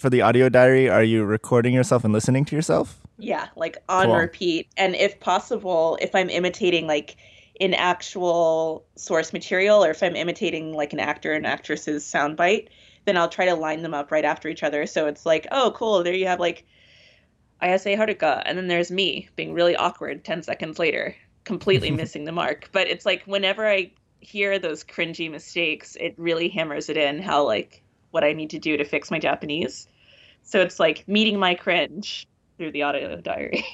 for the audio diary, are you recording yourself and listening to yourself? Yeah, like on Cool. repeat. And if possible, if I'm imitating like an actual source material or if I'm imitating like an actor and actress's soundbite, then I'll try to line them up right after each other. So it's like, oh, cool, there you have like Ayase Haruka, and then there's me being really awkward 10 seconds later, completely missing the mark. But it's like whenever I hear those cringy mistakes, it really hammers it in how like what I need to do to fix my Japanese. So it's like meeting my cringe through the audio diary.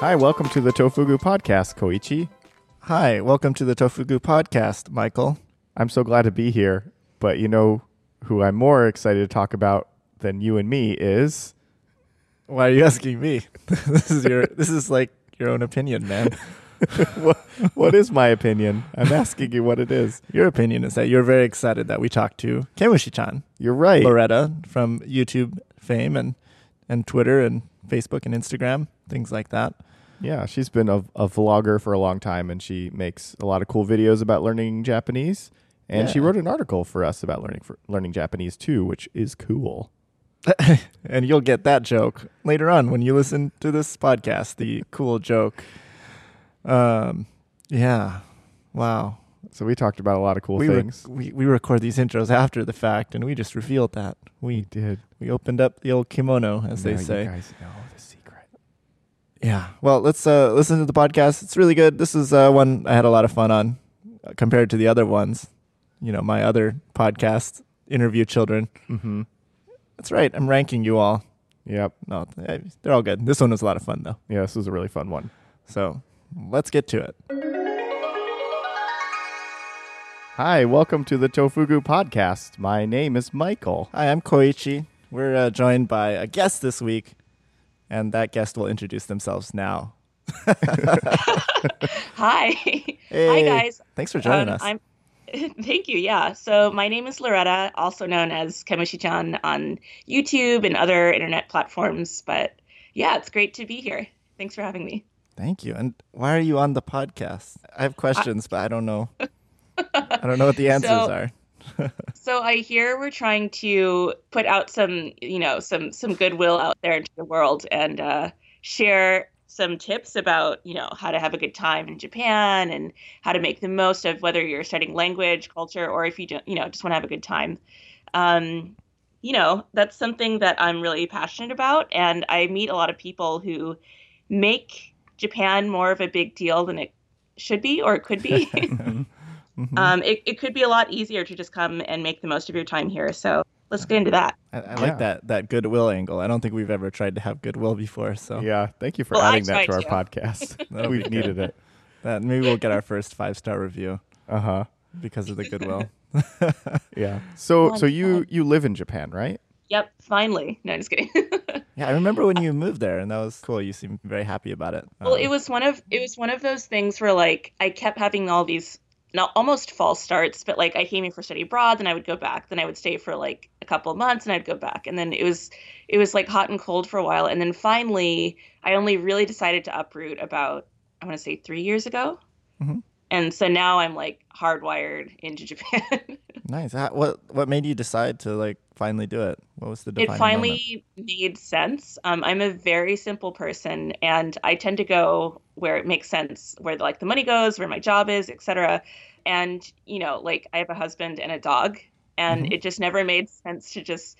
Hi, welcome to the Tofugu Podcast, Koichi. Hi, welcome to the Tofugu podcast, Michael. I'm so glad to be here, but you know who I'm more excited to talk about than you and me is Why are you asking me? this is your this is like your own opinion, man. what, what is my opinion? I'm asking you what it is. Your opinion is that you're very excited that we talked to Kemushi-chan, You're right. Loretta from YouTube fame and and Twitter and Facebook and Instagram, things like that. Yeah, she's been a, a vlogger for a long time and she makes a lot of cool videos about learning Japanese. And she wrote an article for us about learning for learning Japanese too, which is cool. and you'll get that joke later on when you listen to this podcast, the cool joke. Um yeah. Wow. So we talked about a lot of cool we, re- things. we we record these intros after the fact and we just revealed that. We did. we opened up the old kimono as Now they say. You guys know the secret. Yeah. Well, let's uh, listen to the podcast. It's really good. This is uh, one I had a lot of fun on uh, compared to the other ones. You know, my other podcast, Interview Children. Mm-hmm. That's right. I'm ranking you all. Yep. No, eh, they're all good. This one was a lot of fun, though. Yeah, this was a really fun one. So let's get to it. Hi, welcome to the Tofugu Podcast. My name is Michael. Hi, I'm Koichi. We're uh, joined by a guest this week, and that guest will introduce themselves now. Hi. Hi, guys. Thanks for joining Um, us. I'm Thank you. Yeah. So my name is Loretta, also known as Kemushi-chan on YouTube and other internet platforms. But yeah, it's great to be here. Thanks for having me. Thank you. And why are you on the podcast? I have questions, but I don't know. I don't know what the answers So- are. So I hear we're trying to put out some, you know, some some goodwill out there into the world and uh, share some tips about, you know, how to have a good time in Japan and how to make the most of whether you're studying language, culture, or if you don't, you know, just want to have a good time. Um, you know, that's something that I'm really passionate about, and I meet a lot of people who make Japan more of a big deal than it should be or it could be. Mhm. um, it, it could be a lot easier to just come and make the most of your time here. So let's get into that. I, I Yeah. like that that goodwill angle. I don't think we've ever tried to have goodwill before, so Yeah, thank you for Well, adding that to tried our to. podcast. We've needed it. that maybe we'll get our first five star review Uh huh. because of the goodwill. Yeah. So, Fun, so you fun. you live in Japan, right? Yep, finally. No, I'm just kidding. yeah, I remember when you moved there, and that was cool. You seemed very happy about it. well, Um, it was one of it was one of those things where like I kept having all these not almost false starts, but like I came here for study abroad, then I would go back, then I would stay for like a couple of months, and I'd go back, and then it was it was like hot and cold for a while, and then finally I only really decided to uproot about I want to say three years ago, Mhm. and so now I'm like hardwired into Japan. nice. What what made you decide to like finally do it? What was the it defining finally made sense. Um, I'm a very simple person, and I tend to go where it makes sense, where like the money goes, where my job is, etc. And you know, like I have a husband and a dog, and Mhm. it just never made sense to just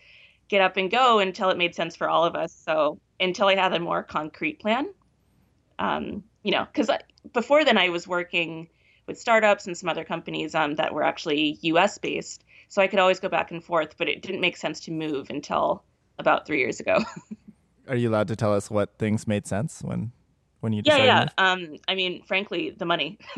get up and go until it made sense for all of us. So until I had a more concrete plan, um, you know, because before then I was working with startups and some other companies um, that were actually U.S. based, so I could always go back and forth. But it didn't make sense to move until about three years ago. Are you allowed to tell us what things made sense when when you yeah, decided? yeah. Um, I mean, frankly, the money.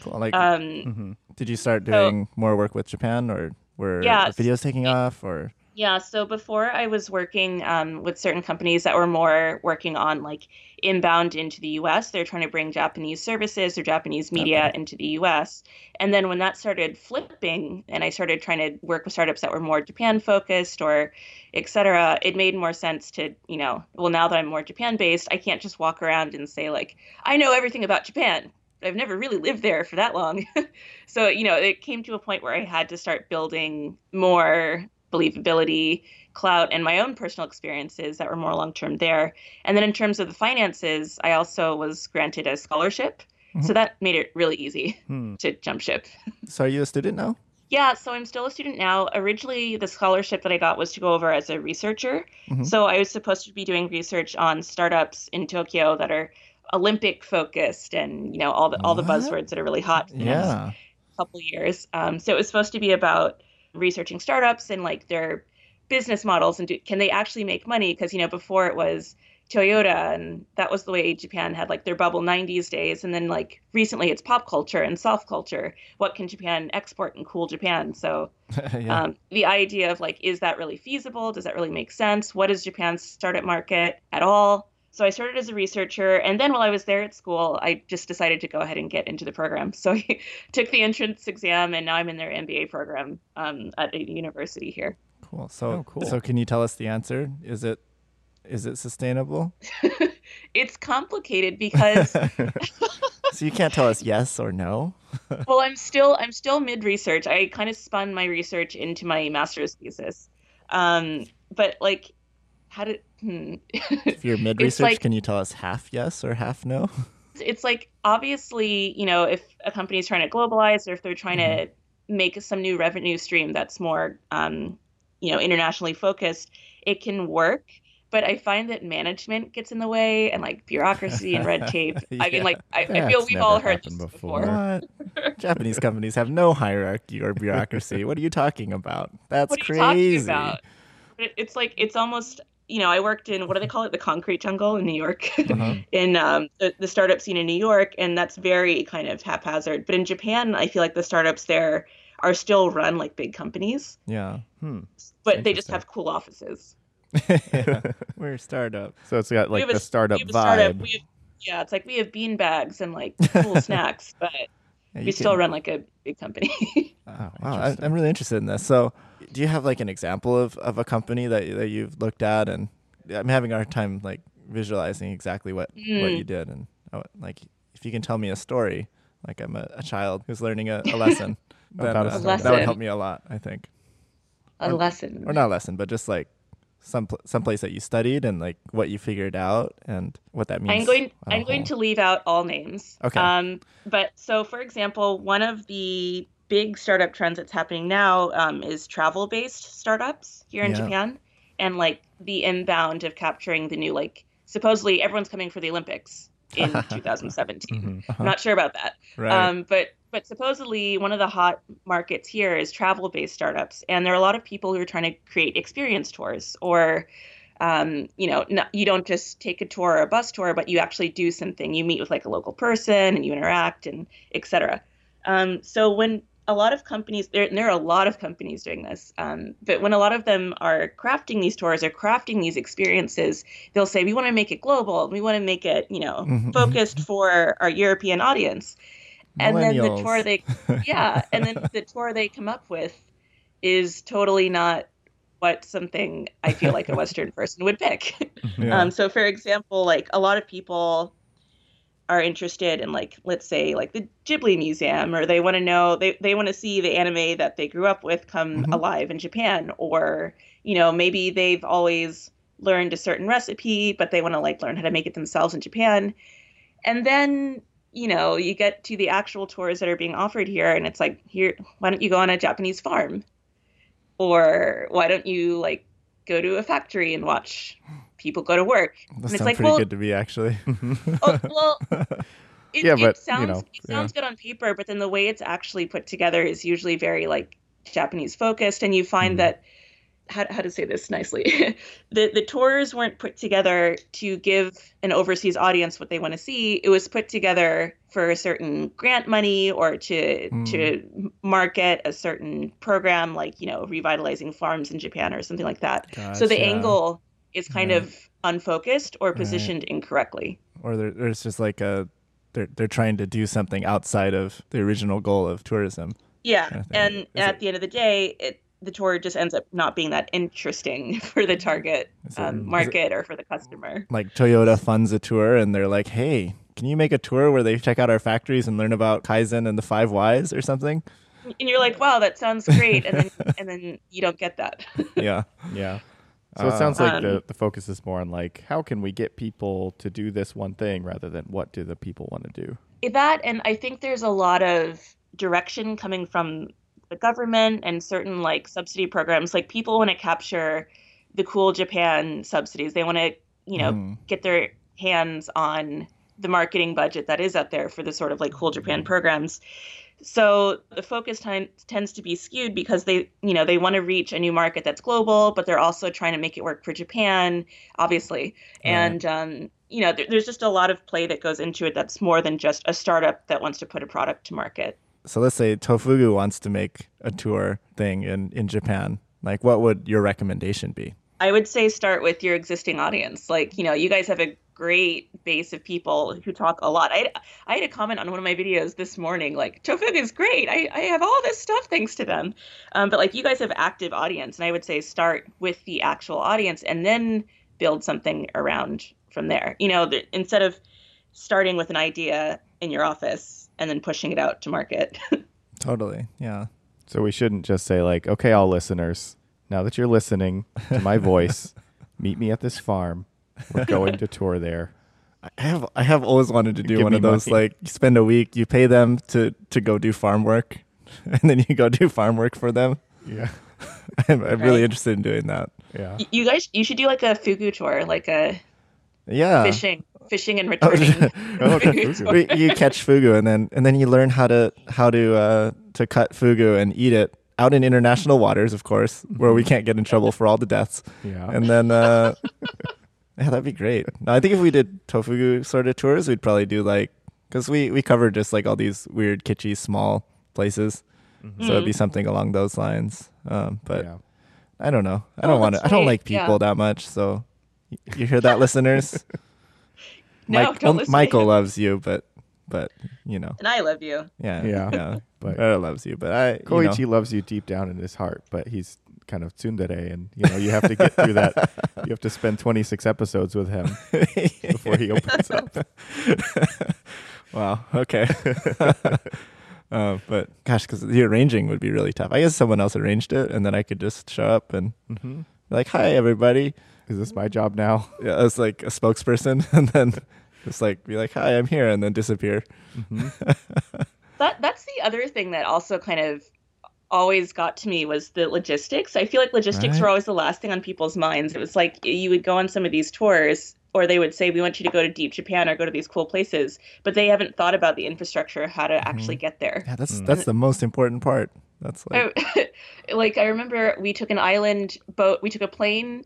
Cool. Like, Um, mhm. did you start so- doing more work with Japan, or were Yeah, videos taking off, or yeah, so before I was working um, with certain companies that were more working on like inbound into the US. They're trying to bring Japanese services or Japanese media okay. into the US. And then when that started flipping and I started trying to work with startups that were more Japan focused or et cetera, it made more sense to, you know, well, now that I'm more Japan based, I can't just walk around and say, like, I know everything about Japan. I've never really lived there for that long. so, you know, it came to a point where I had to start building more believability, clout, and my own personal experiences that were more long term there. And then in terms of the finances, I also was granted a scholarship. Mm-hmm. So that made it really easy hmm. to jump ship. So are you a student now? Yeah, so I'm still a student now. Originally, the scholarship that I got was to go over as a researcher. Mm-hmm. So I was supposed to be doing research on startups in Tokyo that are Olympic focused and you know all the all the buzzwords that are really hot in yeah. couple years. Um, so it was supposed to be about researching startups and like their business models and do, can they actually make money? Because you know before it was Toyota and that was the way Japan had like their bubble 90s days and then like recently it's pop culture and soft culture. What can Japan export in cool Japan? So yeah. um, the idea of like is that really feasible? Does that really make sense? What is Japan's startup market at all? So I started as a researcher, and then while I was there at school, I just decided to go ahead and get into the program. So I took the entrance exam, and now I'm in their MBA program um, at a university here. Cool. So, oh, cool. so can you tell us the answer? Is it is it sustainable? it's complicated because so you can't tell us yes or no. well, I'm still I'm still mid research. I kind of spun my research into my master's thesis, um, but like, how did hmm. if you're mid research, like, can you tell us half yes or half no? It's like obviously, you know, if a company is trying to globalize or if they're trying mm-hmm. to make some new revenue stream that's more um, you know internationally focused it can work but I find that management gets in the way and like bureaucracy and red tape. yeah. I mean, like I, I feel we've all heard this before. before. Japanese companies have no hierarchy or bureaucracy. what are you talking about? That's crazy. About? It's like it's almost you know I worked in what do they call it the concrete jungle in New York, uh-huh. in um, the, the startup scene in New York, and that's very kind of haphazard. But in Japan, I feel like the startups there are still run like big companies. Yeah. Hmm. But they just have cool offices. We're a startup. So it's got like the a, startup vibe. Startup. Have, yeah, it's like we have bean bags and like cool snacks, but yeah, we can... still run like a big company. oh, wow, I, am really interested in this. So, do you have like an example of, of a company that that you've looked at? And I'm having a hard time like visualizing exactly what mm. what you did, and oh, like if you can tell me a story, like I'm a, a child who's learning a, a lesson then, uh, that would help me a lot. I think. A or, lesson, or not a lesson, but just like some some place that you studied and like what you figured out and what that means. I'm going. I'm going to leave out all names. Okay. Um, but so for example, one of the big startup trends that's happening now um, is travel-based startups here in yeah. Japan, and like the inbound of capturing the new like supposedly everyone's coming for the Olympics in 2017. mm-hmm. uh-huh. I'm not sure about that. Right. Um, but but supposedly one of the hot markets here is travel-based startups, and there are a lot of people who are trying to create experience tours or. Um, you know, not, you don't just take a tour or a bus tour, but you actually do something. You meet with like a local person and you interact and etc. Um, so when a lot of companies there, there are a lot of companies doing this um, but when a lot of them are crafting these tours or crafting these experiences they'll say we want to make it global we want to make it you know mm-hmm. focused for our european audience and then the tour they yeah and then the tour they come up with is totally not what something i feel like a western person would pick yeah. um, so for example like a lot of people are interested in like let's say like the Ghibli museum or they want to know they, they want to see the anime that they grew up with come mm-hmm. alive in Japan or you know maybe they've always learned a certain recipe but they want to like learn how to make it themselves in Japan and then you know you get to the actual tours that are being offered here and it's like here why don't you go on a Japanese farm or why don't you like go to a factory and watch people go to work. That and it's like, pretty well, good to me, actually. oh, well, it, yeah, but, it sounds, you know, it sounds yeah. good on paper, but then the way it's actually put together is usually very like Japanese focused. And you find mm. that how, how to say this nicely. The the tours weren't put together to give an overseas audience what they want to see. It was put together for a certain grant money or to Hmm. to market a certain program like you know revitalizing farms in japan or something like that. So the angle is kind Right. of unfocused or positioned incorrectly. Or there, there's just like a they're they're trying to do something outside of the original goal of tourism. Yeah, kind of and Is at it- the end of the day, it the tour just ends up not being that interesting for the target Is it- um, is it- market or for the customer. Like Toyota funds a tour and they're like, "Hey, can you make a tour where they check out our factories and learn about Kaizen and the five whys or something?" And you're like, "Wow, that sounds great," and then and then you don't get that. Yeah. Yeah. So it sounds like the, Um, the focus is more on like how can we get people to do this one thing rather than what do the people want to do. that, and I think there's a lot of direction coming from the government and certain like subsidy programs. Like people want to capture the cool Japan subsidies. They want to, you know, Mm. get their hands on the marketing budget that is out there for the sort of like cool Japan programs. So the focus time tends to be skewed because they, you know, they want to reach a new market that's global, but they're also trying to make it work for Japan, obviously. And um, you know, there, there's just a lot of play that goes into it that's more than just a startup that wants to put a product to market. So let's say Tofugu wants to make a tour thing in in Japan. Like, what would your recommendation be? I would say start with your existing audience. Like, you know, you guys have a great base of people who talk a lot. I, I had a comment on one of my videos this morning, like, Tofugu is great. I, I have all this stuff thanks to them. Um, but like, you guys have active audience. And I would say start with the actual audience and then build something around from there. You know, the, instead of starting with an idea in your office and then pushing it out to market. Totally. Yeah. So we shouldn't just say like, okay, all listeners, now that you're listening to my voice, meet me at this farm. We're going to tour there. I have I have always wanted to do Give one of those money. like you spend a week, you pay them to to go do farm work, and then you go do farm work for them. Yeah. I'm, I'm really interested in doing that. Yeah. You guys, you should do like a fugu tour, like a Yeah. fishing, fishing and Oh, returning. Oh, the fugu fugu. tour. We- you catch fugu and then and then you learn how to how to uh, to cut fugu and eat it out in international waters, of course, where we can't get in trouble for all the deaths. Yeah. And then uh, yeah, that'd be great. No, I think if we did tofugu sort of tours, we'd probably do like because we we covered just like all these weird kitschy small places, so it'd be something along those lines. Um, but yeah. I don't know. I Oh, don't want to. I don't like people Yeah. that much. So you hear that, listeners? No, Mike, don't listen Michael loves you, but but you know, And I love you. yeah, Yeah. yeah. But- But loves you, but I, you know. Koichi loves you deep down in his heart, but he's kind of tsundere and you know, you have to get through that. You have to spend 26 episodes with him before he opens up. wow. Okay. uh, but gosh, because the arranging would be really tough. I guess someone else arranged it, and then I could just show up and hmm like, "Hi, everybody." Is this my job now? Yeah, as like a spokesperson, and then just like be like, "Hi, I'm here," and then disappear. hmm That that's the other thing that also kind of always got to me was the logistics. I feel like logistics Right. were always the last thing on people's minds. It was like you would go on some of these tours or they would say we want you to go to deep Japan or go to these cool places, but they haven't thought about the infrastructure how to actually get there. Yeah, that's Mm. that's the most important part. That's like, I, like I remember we took an island boat. We took a plane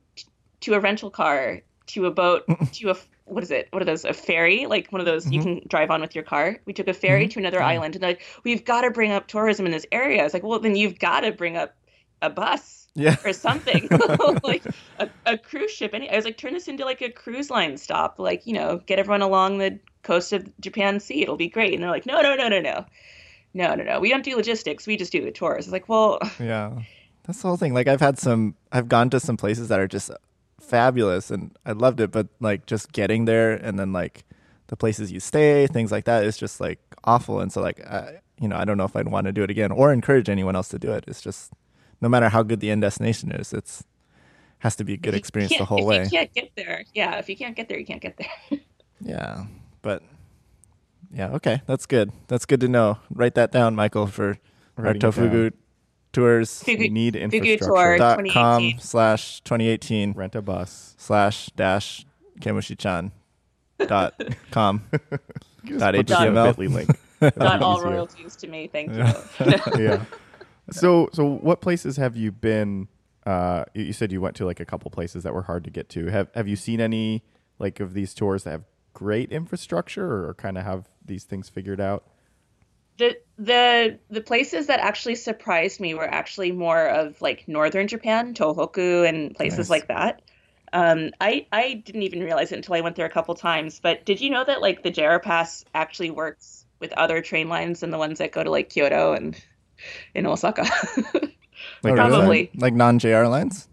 to a rental car to a boat to a what is it? What are those? A ferry? Like one of those you mm-hmm. can drive on with your car. We took a ferry mm-hmm. to another mm-hmm. island, and they're like we've got to bring up tourism in this area. It's like, well, then you've got to bring up a bus yeah, or something like a, a cruise ship. Any, I was like, turn this into like a cruise line stop. Like you know, get everyone along the coast of Japan Sea. It'll be great. And they're like, no, no, no, no, no. No, no, no. We don't do logistics. We just do the tours. It's like, well, yeah. That's the whole thing. Like I've had some, I've gone to some places that are just fabulous, and I loved it. But like just getting there, and then like the places you stay, things like that, is just like awful. And so like, I, you know, I don't know if I'd want to do it again or encourage anyone else to do it. It's just no matter how good the end destination is, it's has to be a good experience the whole if way. you can't get there, yeah. If you can't get there, you can't get there. Yeah, but yeah, okay, that's good. That's good to know. Write that down, Michael, for our Writing it Tofugu tours Fugu- We need Fugu infrastructure. tour dot com slash 2018 Rent a bus. slash dash kemushi-chan dot com Dot just put that in a HTML. Link. Not all easier. royalties to me, thank Yeah. you. yeah. So, so what places have you been Uh, you, you said you went to like a couple places that were hard to get to. Have Have you seen any like of these tours that have great infrastructure or kind of have these things figured out? The the the places that actually surprised me were actually more of like northern Japan, Tohoku, and places Nice. like that. Um, I I didn't even realize it until I went there a couple times. But did you know that like the JR Pass actually works with other train lines than the ones that go to like Kyoto and in Osaka? Oh, really? Probably. Like non JR lines?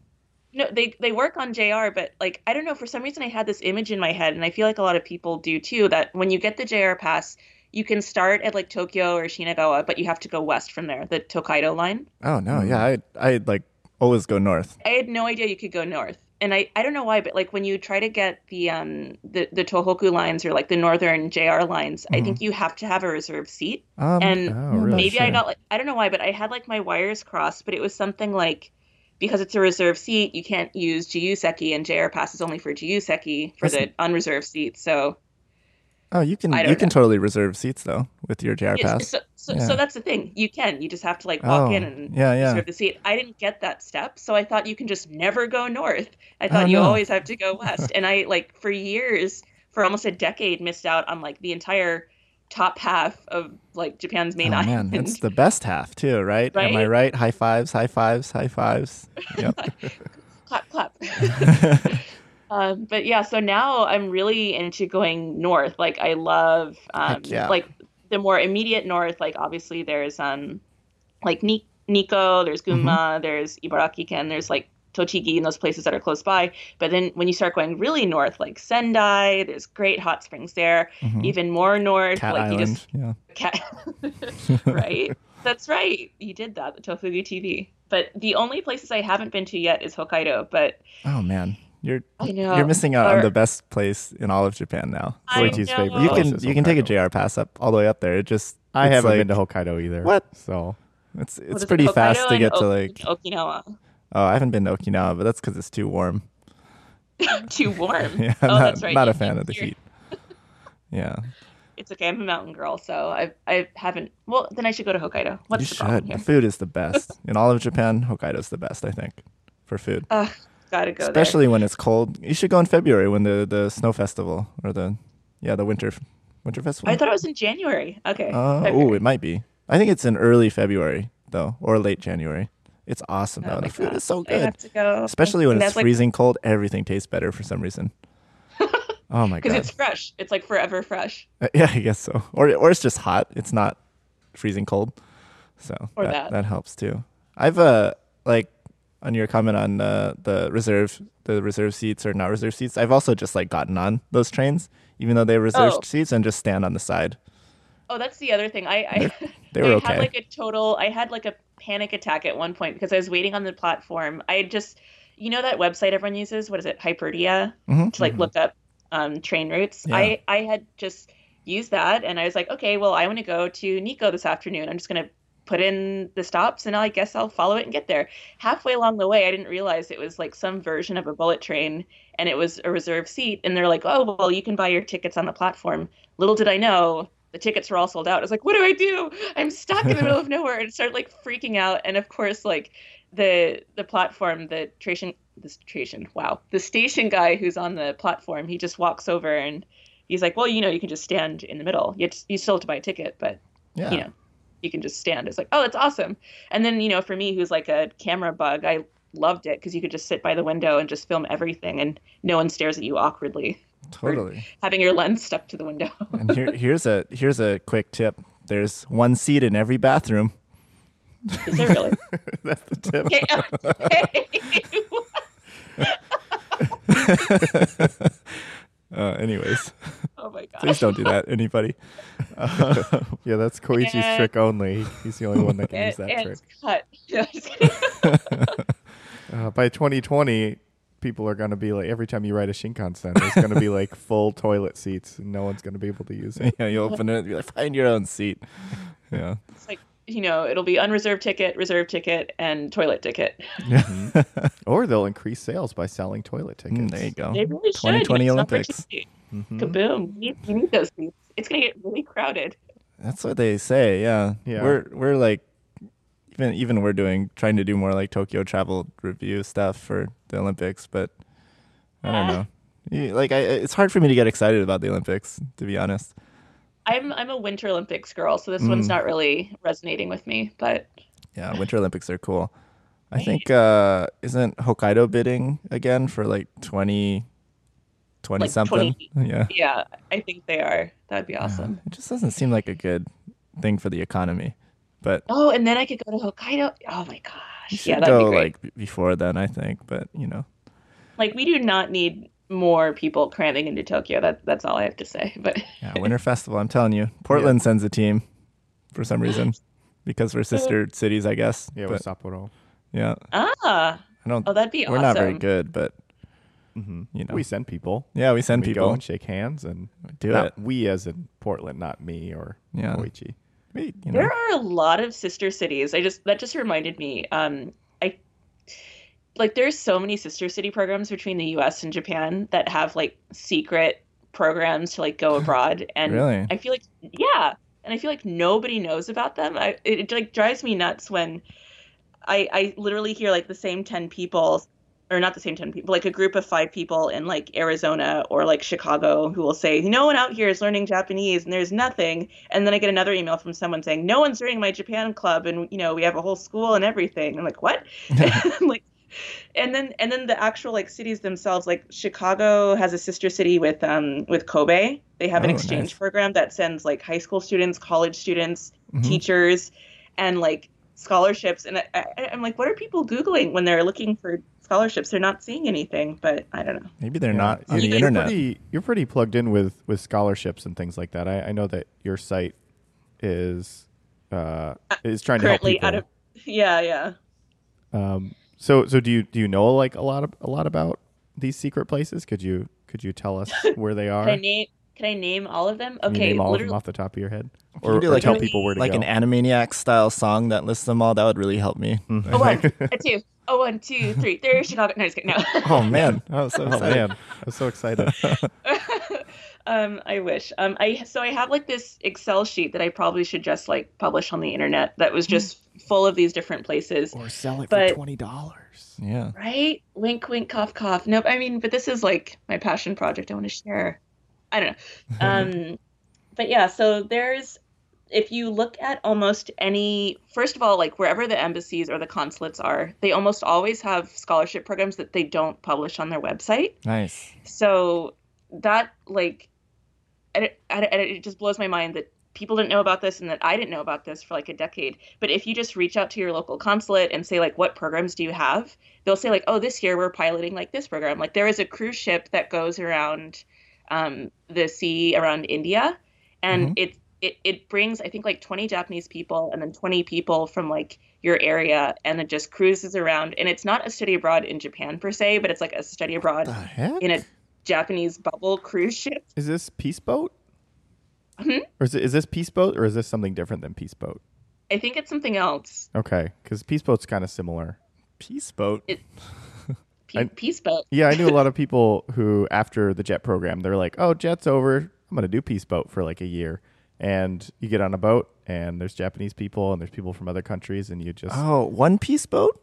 No, they they work on JR, but like I don't know, for some reason I had this image in my head, and I feel like a lot of people do too, that when you get the JR pass, you can start at like Tokyo or Shinagawa, but you have to go west from there, the Tokaido line. Oh no, yeah, I I like always go north. I had no idea you could go north. And I, I don't know why, but like when you try to get the um the, the Tohoku lines or like the northern JR lines, I think you have to have a reserved seat. Um, And Oh, really? maybe I got like I don't know why, but I had like my wires crossed, but it was something like because it's a reserved seat, you can't use Jiyuseki and JR passes only for Jiyuseki for the unreserved seat. So Oh, you can you don't can know. totally reserve seats though with your JR pass. so so, Yeah. so that's the thing. You can. You just have to like walk Oh, in and yeah, yeah. reserve the seat. I didn't get that step, so I thought you can just never go north. I oh, thought Oh, you no. always have to go west. and I like for years, for almost a decade, missed out on like the entire top half of like Japan's main oh island. man, it's the best half too, right? right? Am I Right? right? High fives, high fives, high fives. Yep. clap clap. um, but yeah, so now I'm really into going north. Like I love um, yeah. like the more immediate north. Like obviously there's um like Ni- Nikko, there's Gunma, Mm-hmm. there's Ibaraki Ken, there's like Tochigi and those places that are close by. But then when you start going really north, like Sendai, there's great hot springs there. Mhm. Even more north, Cat like you Island. just Yeah. Cat. right. That's right. You did that, the Tofugu TV. But the only places I haven't been to yet is Hokkaido. But Oh man, you're I know you're missing out on the best place in all of Japan now. I Koichi's know. favorite You can is you can take a JR pass up all the way up there. It just I it's haven't like, been to Hokkaido either. What? So It's it's is it, pretty fast to get to like. Okinawa. Oh, I haven't been to Okinawa, but that's because it's too warm. Too warm. Yeah, I'm oh, not, that's right. not a fan of the heat. Yeah, It's okay. I'm a mountain girl, so I I haven't. Well, then I should go to Hokkaido. What's you the problem should. here? The food is the best in all of Japan. Hokkaido's the best, I think, for food. Ugh, gotta go Especially when it's cold. You should go in February when the the snow festival or the yeah the winter winter festival. I thought it was in January. Okay. Uh, oh, it might be. I think it's in early February though, or late January. It's awesome Oh though. The food God. is so good. I have to go. Especially when And it's that's like- freezing cold, everything tastes better for some reason. oh my god! Because it's fresh. It's like forever fresh. Uh, yeah, I guess so. Or or it's just hot. It's not freezing cold. So Or that, that. helps too. I've uh like on your comment on uh, the reserve the reserve seats or not reserve seats. I've also just like gotten on those trains, even though they're reserved Oh. seats, and just stand on the side. Oh, that's the other thing. I I, They were I okay. had like a total. I had like a panic attack at one point because I was waiting on the platform. I just, you know, that website everyone uses. What is it? Hyperdia Mhm. to like look up um, train routes. Yeah. I I had just used that, and I was like, okay, well, I want to go to Nikko this afternoon. I'm just gonna put in the stops, and I guess I'll follow it and get there. Halfway along the way, I didn't realize it was like some version of a bullet train, and it was a reserved seat. And they're like, oh, well, you can buy your tickets on the platform. Little did I know. The tickets were all sold out. I was like, "What do I do? I'm stuck in the middle of nowhere." And started like freaking out. And of course, like the the platform, the station, the station, wow, the station guy who's on the platform, he just walks over and he's like, "Well, you know, you can just stand in the middle. You just, you still have to buy a ticket, but Yeah. you know, you can just stand." It's like, "Oh, that's awesome." And then you know, for me, who's like a camera bug, I loved it because you could just sit by the window and just film everything, and no one stares at you awkwardly, Totally. having your lens stuck to the window. and here, here's a here's a quick tip. There's one seat in every bathroom. Is there really? that's the tip. Uh, anyways, oh my god. please don't do that, anybody. Yeah, that's Koichi's And- trick only. He's the only one that can use that and trick. it's cut. Yeah, just kidding. Uh, by 2020, people are going to be like, every time you ride a Shinkansen, there's going to be like full toilet seats, and no one's going to be able to use it. yeah, you open it, you're like, find your own seat. Yeah. it's like you know, it'll be unreserved ticket, reserved ticket, and toilet ticket. Or they'll increase sales by selling toilet tickets. Mm, there you go. They really should. 2020 It's an Olympics. opportunity. Mhm. Kaboom! We need, we need those seats. It's gonna get really crowded. That's what they say. Yeah. Yeah. We're we're like even even we're doing trying to do more like Tokyo travel review stuff for the Olympics, but I don't know. Like I, it's hard for me to get excited about the Olympics, to be honest. I'm I'm a Winter Olympics girl, so this one's Mm. not really resonating with me. But Yeah, Winter Olympics are cool. I think uh isn't Hokkaido bidding again for like 20 20 Like something? 20. Yeah. yeah, I think they are. That'd be awesome. It just doesn't seem like a good thing for the economy. But Oh, and then I could go to Hokkaido. Oh my gosh, yeah, that'd go be great. like before then, I think, but you know. Like we do not need more people cramming into Tokyo. That that's all I have to say. But Yeah, Winter Festival, I'm telling you. Portland sends a team for some reason because we're sister cities, I guess. Yeah, but, with Sapporo. yeah. ah, I don't oh, that'd be we're awesome. not very good, but hmm you know. We send people. yeah, we send we go people. and shake hands and Do not it. we as in Portland, not me or Yeah. Koichi. We, you know. There are a lot of sister cities. I just that just reminded me. Um, I like there's so many sister city programs between the U.S. and Japan that have like secret programs to like go abroad, and Really? I feel like yeah, and I feel like nobody knows about them. I it, it like drives me nuts when I I literally hear like the same ten people. Or not the same ten people, like a group of five people in like Arizona or like Chicago who will say, "No one out here is learning Japanese, and there's nothing." And then I get another email from someone saying, "No one's joining my Japan club, and you know we have a whole school and everything." I'm like, "What?" I'm like, and then and then the actual like cities themselves, like Chicago has a sister city with um with Kobe. They have an Oh, exchange nice. program that sends like high school students, college students, Mhm. teachers, and like scholarships. And I, I, I'm like, what are people googling when they're looking for scholarships? They're not seeing anything, but I don't know. Maybe they're Yeah. not on You- the you're internet. Pretty, you're pretty plugged in with with scholarships and things like that. I, I know that your site is uh, is trying to help Currently people. out of yeah yeah. um, so so do you do you know like a lot of a lot about these secret places? Could you could you tell us where they are? Can I name? Can I name all of them? Can you Okay, name all of them off the top of your head, or, you do, or like, tell a- people where to go. like go? an Animaniac style song that lists them all, that would really help me. Mhm. A one, a two, a one, two, three. There's Chicago. No, just kidding. No. Oh man, I was so oh excited. man, I was so excited. um, I wish. Um, I so I have like this Excel sheet that I probably should just like publish on the internet that was just full of these different places. or sell it But- for twenty dollars. Yeah. Right? Wink, wink, cough, cough. Nope. I mean, but this is like my passion project. I want to share. I don't know. Um, but yeah, so there's if you look at almost any first of all like wherever the embassies or the consulates are they almost always have scholarship programs that they don't publish on their website Nice. so that like and it, and it- it just blows my mind that people didn't know about this and that i didn't know about this for like a decade. But if you just reach out to your local consulate and say like what programs do you have? They'll say like oh this year we're piloting like this program. Like there is a cruise ship that goes around um, the sea around india. And it, it it brings i think like 20 japanese people and then 20 people from like your area and it just cruises around. And it's not a study abroad in japan per se but it's like a study abroad in a Japanese bubble cruise ship. Is this Peace Boat? Mhm. Or is, it, is this Peace Boat, or is this something different than Peace Boat? I think it's something else. Okay, because Peace Boat's kind of similar. Peace boat. Pe- I- Peace boat. Yeah, I knew a lot of people who, after the jet program, they're like, "Oh, jet's over. I'm gonna do Peace Boat for like a year." And you get on a boat, and there's Japanese people, and there's people from other countries, and you just Oh, one piece boat?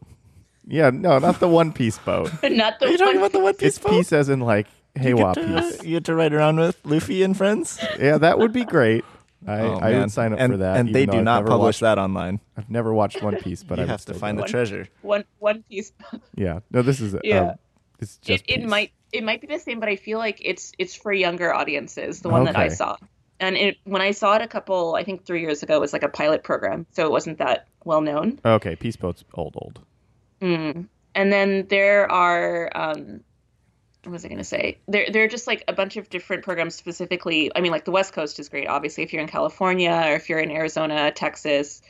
yeah, no, not the one piece boat. Not the Are you talking one- about the one piece It's boat? peace as in like You Heiwa get to- You get to ride around with Luffy and friends. Yeah, that would be great. I, Oh, I man. would sign up and, for that. And they do I've not publish watched- that online. I've never watched One Piece, but I have to find go. the One- treasure. one one piece. Yeah, no, this is Yeah. um, it's just It, it might it might be the same, but I feel like it's it's for younger audiences. The one that I saw, and it, when I saw it a couple, I think three years ago, it was like a pilot program, so it wasn't that well known. Okay, Peace Boat's old, old. Mm. And then there are um what was I gonna say? There there are just like a bunch of different programs specifically. I mean, like the West Coast is great, obviously, if you're in California or if you're in Arizona, Texas.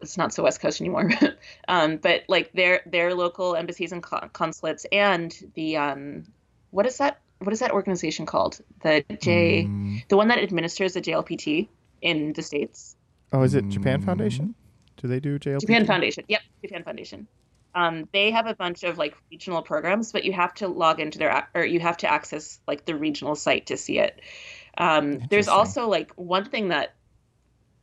It's not so West Coast anymore. um, but like their their local embassies and consulates and the um what is that what is that organization called? The J Mm, the one that administers the JLPT in the States. Oh, is it Japan Mm. Foundation? Do they do JLPT? Japan Foundation. Yep, Japan Foundation. Um, they have a bunch of like regional programs, but you have to log into their or you have to access like the regional site to see it. Um, there's also like one thing that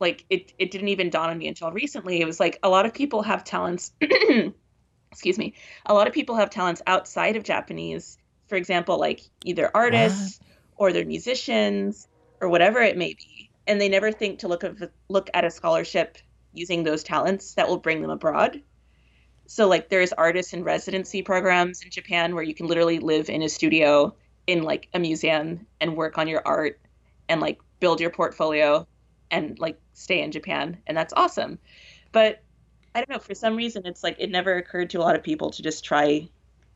like it it didn't even dawn on me until recently. It was like a lot of people have talents excuse me. A lot of people have talents outside of Japanese. For example, like either artists or they're musicians or whatever it may be. And they never think to look of look at a scholarship using those talents that will bring them abroad. So like there's artists in residency programs in Japan where you can literally live in a studio in like a museum and work on your art and like build your portfolio and like stay in Japan and that's awesome. But I don't know, for some reason it's like it never occurred to a lot of people to just try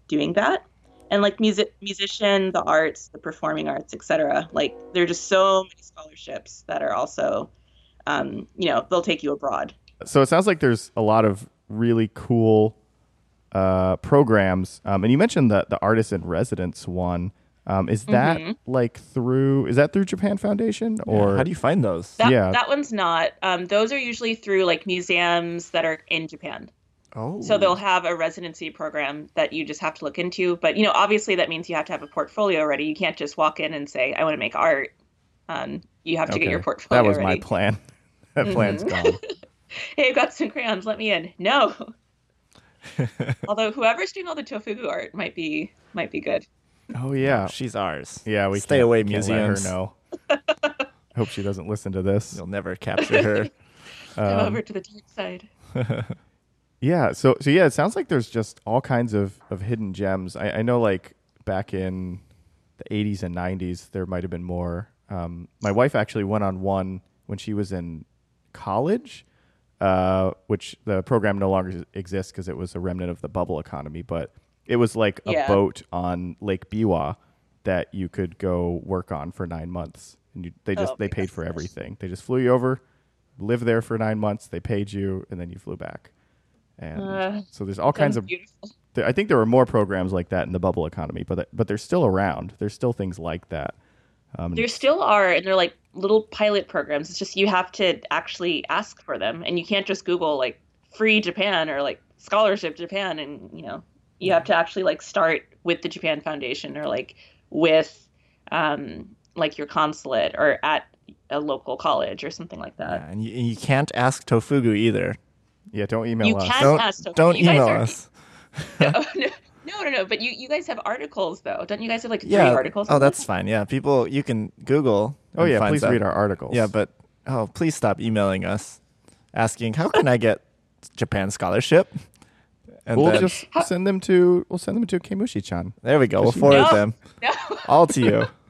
doing that. And like music musician, the arts, the performing arts, etc. Like there are just so many scholarships that are also um, you know, they'll take you abroad. So it sounds like there's a lot of really cool uh, programs. Um, and you mentioned the the artist in residence one. Um, is that Mhm. like through? Is that through Japan Foundation or how do you find those? That, Yeah. that one's not. Um, those are usually through like museums that are in Japan. oh, So they'll have a residency program that you just have to look into. But you know, obviously that means you have to have a portfolio ready. You can't just walk in and say, "I want to make art." Um, you have to get your portfolio That was my plan. that plan's gone. hey, I've got some crayons. Let me in. No. Although whoever's doing all the tofugu art might be might be good. Oh yeah, she's ours. yeah. We stay can't- away, can't let museums. her know. Hope she doesn't listen to this. You'll never capture her. Come Um, over to the dark side. Yeah. So so yeah, it sounds like there's just all kinds of of hidden gems. I, I know like back in the 80s and 90s, there might have been more. Um, my wife actually went on one when she was in college, uh, which the program no longer exists because it was a remnant of the bubble economy. But it was like a Yeah. boat on Lake Biwa that you could go work on for nine months, and you, they just Oh they paid for everything. They just flew you over, lived there for nine months. They paid you, and then you flew back. And Uh, so there's all kinds of. beautiful. I think there were more programs like that in the bubble economy, but but they're still around. There's still things like that. Um, There still are, and they're like little pilot programs. It's just you have to actually ask for them, and you can't just Google like free Japan or like scholarship Japan, and you know you have to actually like start with the Japan Foundation or like with um, like your consulate or at a local college or something like that. Yeah, and, you, and you can't ask Tofugu either. yeah, don't email You us. can Don't ask Tofugu. don't You email are- us. no, no, no, no. No. But you, you guys have articles though, don't you guys have like three Yeah. articles? Oh, that's fine. Yeah, people you can Google. Oh yeah, please stuff. read our articles. Yeah, but oh, please stop emailing us, asking how can I get Japan scholarship. And we'll then, just send them to we'll send them to Kemushi-chan. there we go. We'll forward No. them no. all to you.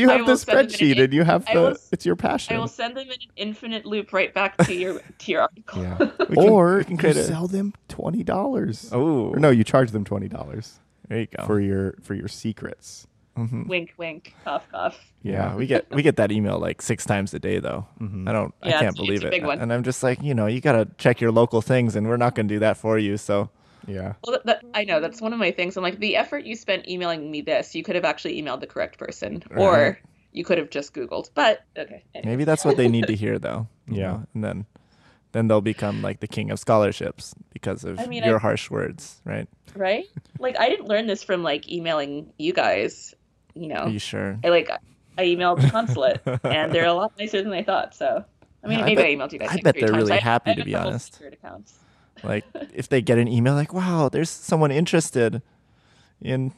You have the will send them in spreadsheet an- and you have the will- it's your passion. I will send them in an infinite loop right back to your to your article. yeah. Can- or we can you a- sell them twenty dollars. Oh, Or no, you charge them twenty dollars there you go. for your for your secrets. wink, wink, cough, cough. yeah, we get we get that email like six times a day though. Mhm. I don't. I can't it's- believe it's a it. one. And I'm just like, you know, you gotta check your local things, and we're not gonna do that for you. So Yeah. Well, that, that, I know that's one of my things. I'm like, the effort you spent emailing me this, you could have actually emailed the correct person, Right. or you could have just Googled. But okay, anyway. maybe that's what they need to hear though. you Yeah. know, and then then they'll become like the king of scholarships because of I mean, your I- harsh words, right? right? Like, I didn't learn this from like emailing you guys. You know, Are you sure? I like I emailed the consulate, and they're a lot nicer than I thought. So, I mean, Yeah, I maybe bet- I emailed you guys. I like bet three they're times. really I- happy I to be a couple honest. Secret accounts. like if they get an email like, "Wow, there's someone interested in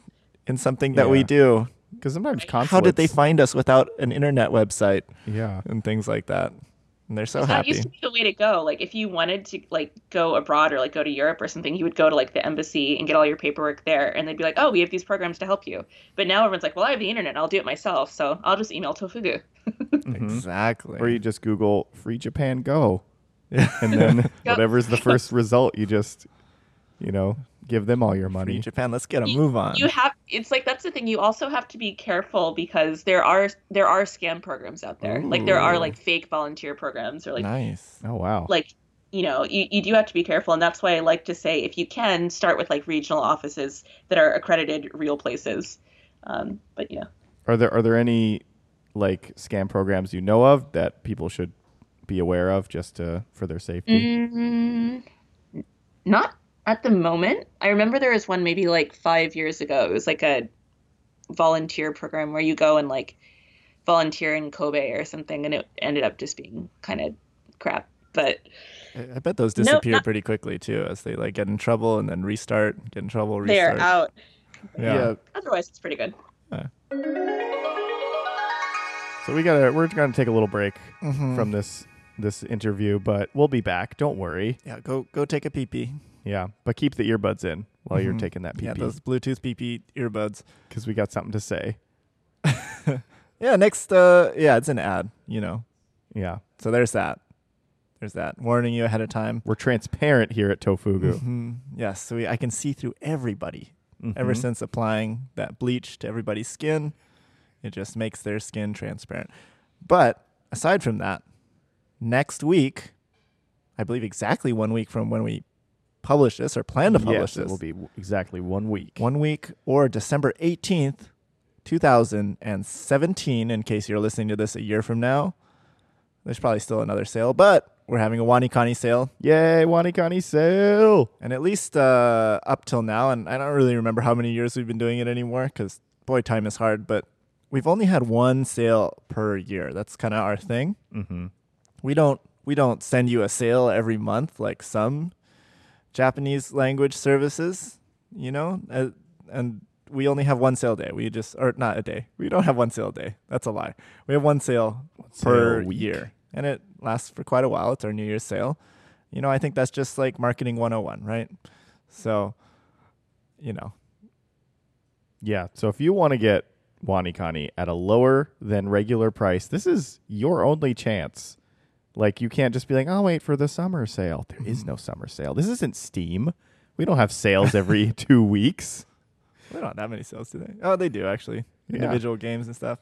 in something that we do." Because sometimes consulates. How did they find us without an internet website Yeah. and things like that? And they're so that happy. used to be the way to go. Like if you wanted to like go abroad or like go to Europe or something, you would go to like the embassy and get all your paperwork there, and they'd be like, "Oh, we have these programs to help you." But now everyone's like, "Well, I have the internet. I'll do it myself, so I'll just email Tofugu." Mhm. Exactly. Or you just Google "Free Japan Go," Yeah. and then Yep. whatever's the first result, you just, you know, give them all your Free money. Japan, let's get a You- move on. You have it's like that's the thing. You also have to be careful because there are there are scam programs out there. Like there are like fake volunteer programs or like nice. Oh wow. like you know you, you do have to be careful and that's why i like to say if you can start with like regional offices that are accredited real places um, but yeah Are there are there any like scam programs you know of that people should be aware of just to, for their safety? mm, not at the moment i remember there was one maybe like five years ago it was like a volunteer program where you go and like volunteer in kobe or something and it ended up just being kind of crap. But I I bet those No, disappear not- pretty quickly too, as they like get in trouble and then restart, get in trouble, they're restart. out. Yeah. Otherwise, it's pretty good. So we gotta we're gonna take a little break Mhm. from this this interview, but we'll be back. Don't worry. Yeah, go go take a pee pee. Yeah, but keep the earbuds in while you're Mhm. taking that pee Yeah, pee those Bluetooth pee pee earbuds. because we got something to say. Yeah, next. Uh, yeah, it's an ad. You know, Yeah, so there's that. There's that warning you ahead of time. we're transparent here at Tofugu. Mhm. Yes, so we, I can see through everybody. Ever Mhm. since applying that bleach to everybody's skin, it just makes their skin transparent. But aside from that, next week, I believe exactly one week from when we publish this or plan to publish yes, this, it will be exactly one week. one week or December 18th, 2017, in case you're listening to this a year from now. There's probably still another sale, but we're having a Wanikani sale. Yay, Wanikani sale! And at least uh, up till now, and I don't really remember how many years we've been doing it anymore because, boy, time is hard, but we've only had one sale per year. That's kind of our thing. Mm-hmm. We don't we don't send you a sale every month like some Japanese language services, you know, uh, and we only have one sale day. We just or not a day. We don't have one sale day. That's a lie. We have one sale per sale a week. year, and it lasts for quite a while. It's our New Year's sale. You know, I think that's just like marketing 101, right? So, you know, Yeah, so if you want to get Wanikani at a lower than regular price, this is your only chance. Like you can't just be like, "I'll wait for the summer sale." There is no summer sale. This isn't Steam. We don't have sales every 2 weeks. we don't have that many sales today. Oh, they do actually. Yeah. Individual games and stuff.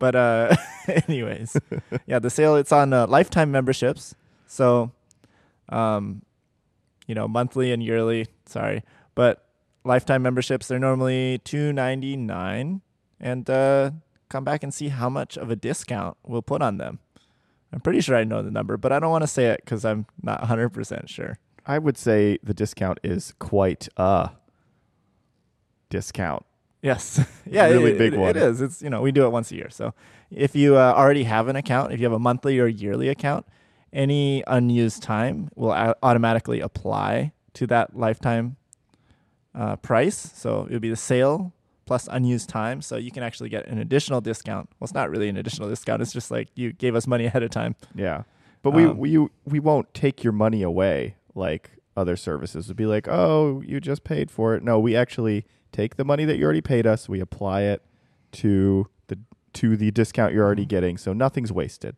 But uh anyways, yeah, the sale it's on uh, lifetime memberships. So um you know, monthly and yearly, sorry. But lifetime memberships they're normally 2.99 and uh come back and see how much of a discount we'll put on them. I'm pretty sure I know the number, but I don't want to say it cuz I'm not 100% sure. I would say the discount is quite a discount. Yes. yeah, Really it, big it- one. It is. It's you know we do it once a year. So if you uh, already have an account, if you have a monthly or yearly account, any unused time will au- automatically apply to that lifetime uh, price. So it would be the sale plus unused time. So you can actually get an additional discount. Well, it's not really an additional discount. It's just like you gave us money ahead of time. Yeah. But we Um, we we won't take your money away like other services would be like, "Oh, you just paid for it." No, we actually take the money that you already paid us, we apply it to the to the discount you're already getting. So nothing's wasted.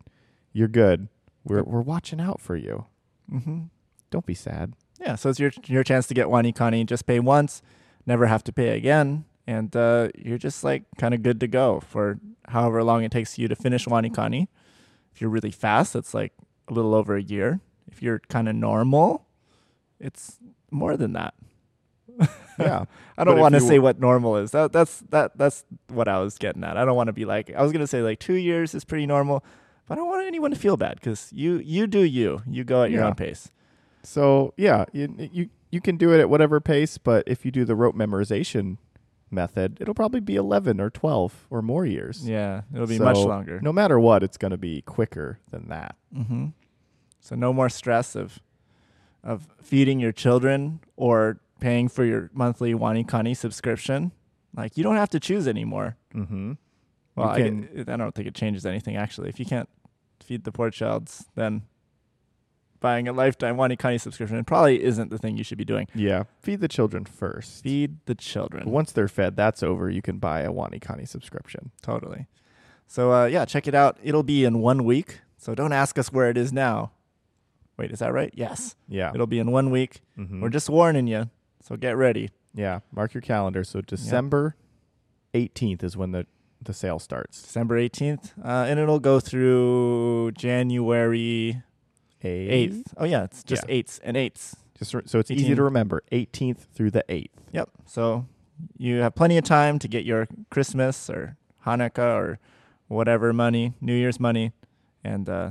You're good. We're we're watching out for you. Mm-hmm. Don't be sad. Yeah, so it's your your chance to get Wanikani. Just pay once, never have to pay again, and uh, you're just like kind of good to go for however long it takes you to finish Wanikani. If you're really fast, it's like a little over a year. If you're kind of normal, it's more than that. Yeah. I don't want to say what normal is. That that's that that's what I was getting at. I don't want to be like I was gonna say like two years is pretty normal, but I don't want anyone to feel bad because you you do you you go at your Yeah. own pace. So, yeah, you, you you can do it at whatever pace, but if you do the rote memorization method, it'll probably be 11 or 12 or more years. Yeah, it'll be much longer. No matter what, it's going to be quicker than that. Mm-hmm. So no more stress of of feeding your children or paying for your monthly Wanikani subscription. Like you don't have to choose anymore. Mm-hmm. Well, I, I don't think it changes anything actually. If you can't feed the poor childs, then buying a lifetime Wanikani subscription probably isn't the thing you should be doing. Yeah, feed the children first. Feed the children. Once they're fed, that's over. You can buy a Wanikani subscription. Totally. So uh, yeah, check it out. It'll be in one week. So don't ask us where it is now. Wait, is that right? Yes. Yeah, It'll be in one week. Mhm. We're just warning you. So get ready. yeah. Mark your calendar. So December eighteenth is when the the sale starts. December 18th. Uh, and it'll go through January Eighth. 8th. Oh, yeah. It's just Yeah. eights and eights. Just re- so it's easy to remember. Eighteenth through the eighth. Yep. So you have plenty of time to get your Christmas or Hanukkah or whatever money, New Year's money. And, uh,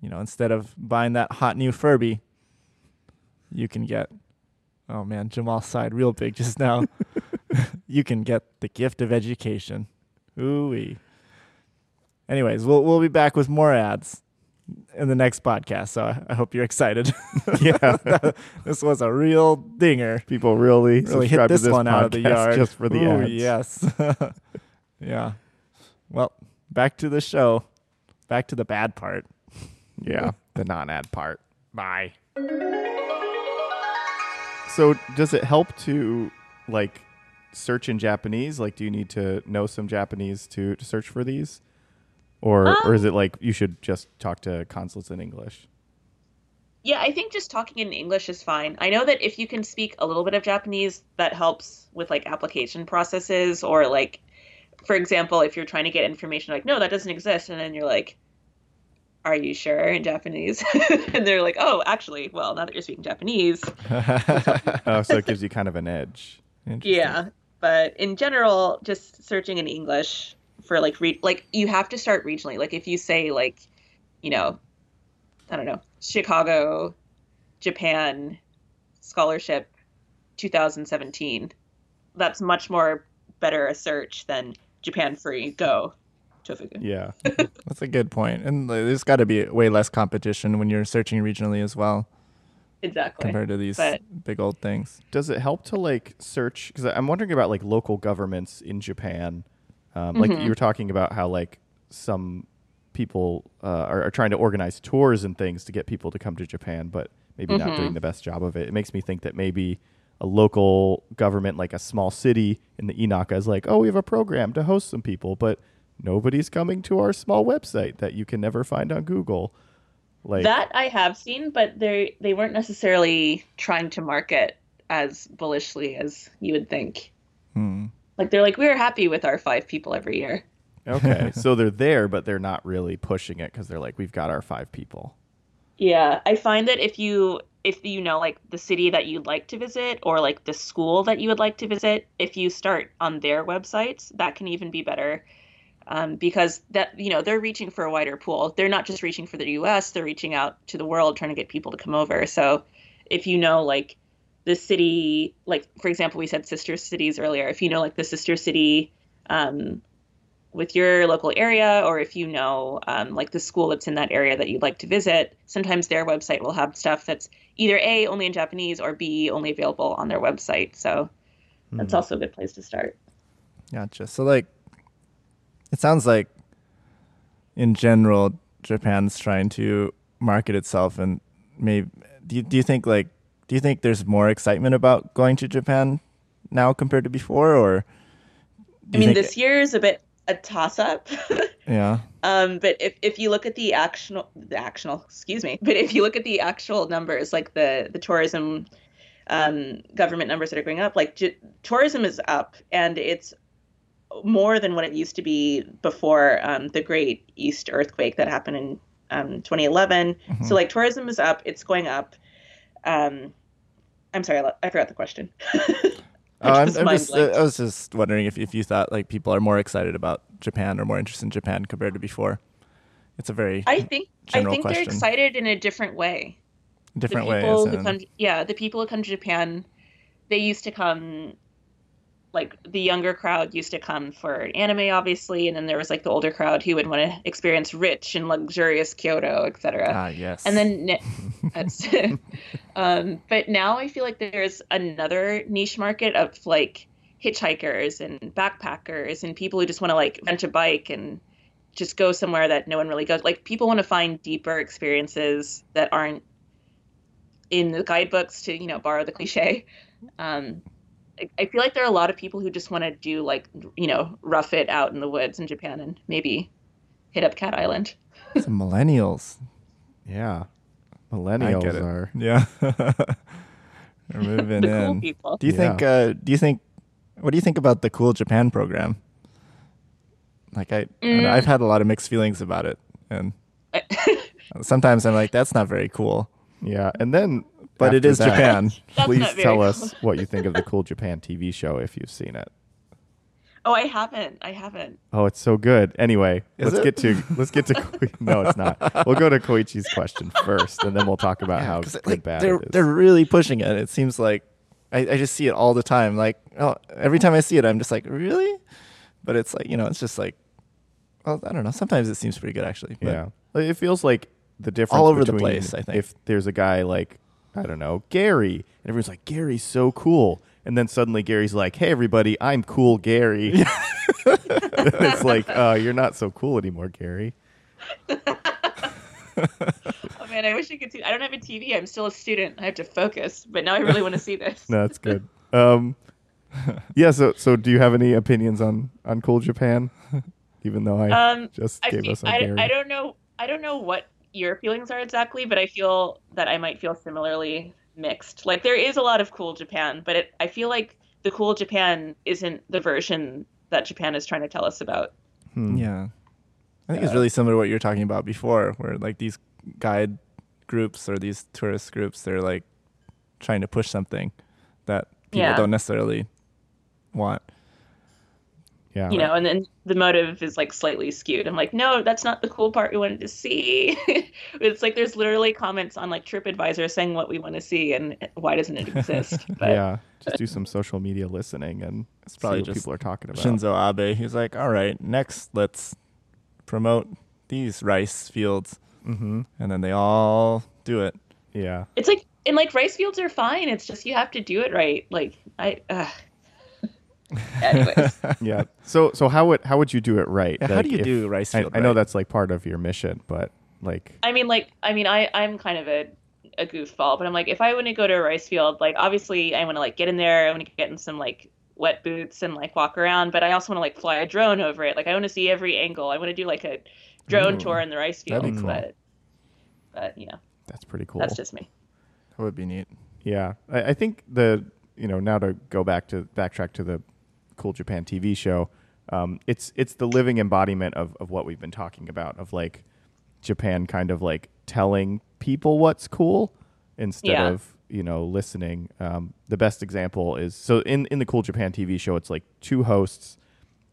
you know, instead of buying that hot new Furby, you can get, oh man, Jamal sighed real big just now. you can get the gift of education. Ooh wee. Anyways, we'll, we'll be back with more ads in the next podcast. So I, I hope you're excited. Yeah. this was a real dinger. People really, Really hit to this, one out of the yard just for the Ooh, ads. Yes. yeah. Well, back to the show. Back to the bad part. Yeah, the non-ad part. Bye. So, does it help to like search in Japanese? Like, do you need to know some Japanese to, to search for these, or or is um, it like you should just talk to consulates in English? Yeah, I think just talking in English is fine. I know that if you can speak a little bit of Japanese, that helps with like application processes or like for example, if you're trying to get information like no, that doesn't exist and then you're like are you sure in Japanese? and they're like, "Oh, actually, well, now that you're speaking Japanese, oh, so it gives you kind of an edge. Yeah." But in general, just searching in English for like re- like you have to start regionally. Like if you say like, you know, I don't know, Chicago, Japan scholarship 2017. That's much more better a search than Japan free go Tofugu. Yeah, That's a good point. And there's got to be way less competition when you're searching regionally as well Exactly. compared to these But- big old things. does it help to like search? Because I'm wondering about like local governments in Japan. Um, like Mm-hmm. you were talking about how like some people uh, are, are trying to organize tours and things to get people to come to Japan, but maybe not Mm-hmm. doing the best job of it. It makes me think that maybe a local government, like a small city in the Inaka, is like, oh, we have a program to host some people, but nobody's coming to our small website that you can never find on Google. Like that I have seen, but they they weren't necessarily trying to market as bullishly as you would think. Hmm. Like they're like, we're happy with our five people every year. Okay, so they're there, but they're not really pushing it because they're like, we've got our five people. Yeah, I find that if you if you know like the city that you'd like to visit or like the school that you would like to visit, if you start on their websites, that can even be better. Um, because that you know they're reaching for a wider pool. They're not just reaching for the U.S. They're reaching out to the world, trying to get people to come over. So, if you know like the city, like for example, we said sister cities earlier. If you know like the sister city um, with your local area, or if you know um, like the school that's in that area that you'd like to visit, sometimes their website will have stuff that's either A, only in Japanese, or B, only available on their website. So that's also a good place to start. Gotcha. So like, it sounds like, in general, Japan's trying to market itself, and maybe do you, do you think like do you think there's more excitement about going to Japan now compared to before, or I mean, this year is a bit a toss up. yeah, Um, but if, if you look at the actual the actual excuse me, but if you look at the actual numbers, like the the tourism um, government numbers that are going up, like j- tourism is up, and it's more than what it used to be before um, the Great East earthquake that happened in um, 2011. So like tourism is up, it's going up. Um, I'm sorry, I forgot the question. Oh, I'm, I'm just, uh. I was just wondering if, if you thought like people are more excited about Japan or more interested in Japan compared to before. It's a very I think I think they're excited in a different way. different way. people as who in- come, yeah, the people who come to Japan, they used to come, like the younger crowd used to come for anime, obviously, and then there was like the older crowd who would want to experience rich and luxurious Kyoto, etc. ah, yes. And then, that's, um, but now I feel like there's another niche market of like hitchhikers and backpackers and people who just want to like rent a bike and just go somewhere that no one really goes. Like people want to find deeper experiences that aren't in the guidebooks to you know borrow the cliche. Um, I- I feel like there are a lot of people who just want to do like you know rough it out in the woods in Japan and maybe hit up Cat Island. Some millennials. Yeah, I millennials get it. are. Yeah. We're moving The in. cool people. Do you think? Uh, do you think? What do you think about the Cool Japan program? Like I, I Mm. I've had a lot of mixed feelings about it, and sometimes I'm like, that's not very cool. Yeah, and then But it is that, Japan. Please tell cool. us what you think of the Cool Japan TV show if you've seen it. Oh, I haven't. I haven't. Oh, it's so good. Anyway, Is let's it? get to let's get to no, it's not. We'll go to Koichi's question first, and then we'll talk about how good like bad they're it is. they're really pushing it. It seems like I, I just see it all the time. Like oh, every time I see it, I'm just like really, but it's like you know, it's just like well, I don't know. Sometimes it seems pretty good actually. But yeah, it feels like the difference All over the place, I think. if there's a guy like I don't know Gary, and everyone's like Gary's so cool, and then suddenly Gary's like, "Hey everybody, I'm cool Gary." it's like, uh, you're not so cool anymore, Gary. Oh man, I wish I could see. I don't have a TV. I'm still a student. I have to focus. But now I really want to see this. No, that's good. Um, yeah. So, so do you have any opinions on on Cool Japan? Even though I Um, just I, gave us a I, Gary. I don't know. I don't know what your feelings are exactly, but I feel that I might feel similarly mixed. Like there is a lot of cool Japan, but it, I feel like the cool Japan isn't the version that Japan is trying to tell us about. Hmm. Yeah. I think it's really similar to what you were talking about before, where like these guide groups or these tourist groups, they're like trying to push something that people Yeah. don't necessarily want. Yeah. you know, and then the motive is like slightly skewed. I'm like, no, that's not the cool part we wanted to see. it's like there's literally comments on like TripAdvisor saying what we want to see and why doesn't it exist? But yeah. Just do some social media listening and It's see probably what people are talking about. Shinzo Abe, he's like, all right, next let's promote these rice fields. Mm-hmm. And then they all do it. Yeah. it's like and like rice fields are fine. It's just you have to do it right. Like I. Uh. Anyways, Yeah. So, so how would how would you do it right? Yeah, how do you if- do rice I, field I know right? that's like part of your mission, but like, I mean, like, I mean, I I'm kind of a a goofball, but I'm like, if I want to go to a rice field, like, obviously, I want to like get in there. I want to get in some like wet boots and like walk around, but I also want to like fly a drone over it. Like, I want to see every angle. I want to do like a drone Ooh, tour in the rice field. that'd be cool. But but you know, that's pretty cool. that's just me. That would be neat. Yeah, I, I think the you know now to go back to backtrack to the Cool Japan TV show, um, it's it's the living embodiment of of what we've been talking about of like Japan kind of like telling people what's cool instead Yeah. of you know listening. Um, the best example is so in in the Cool Japan TV show, it's like two hosts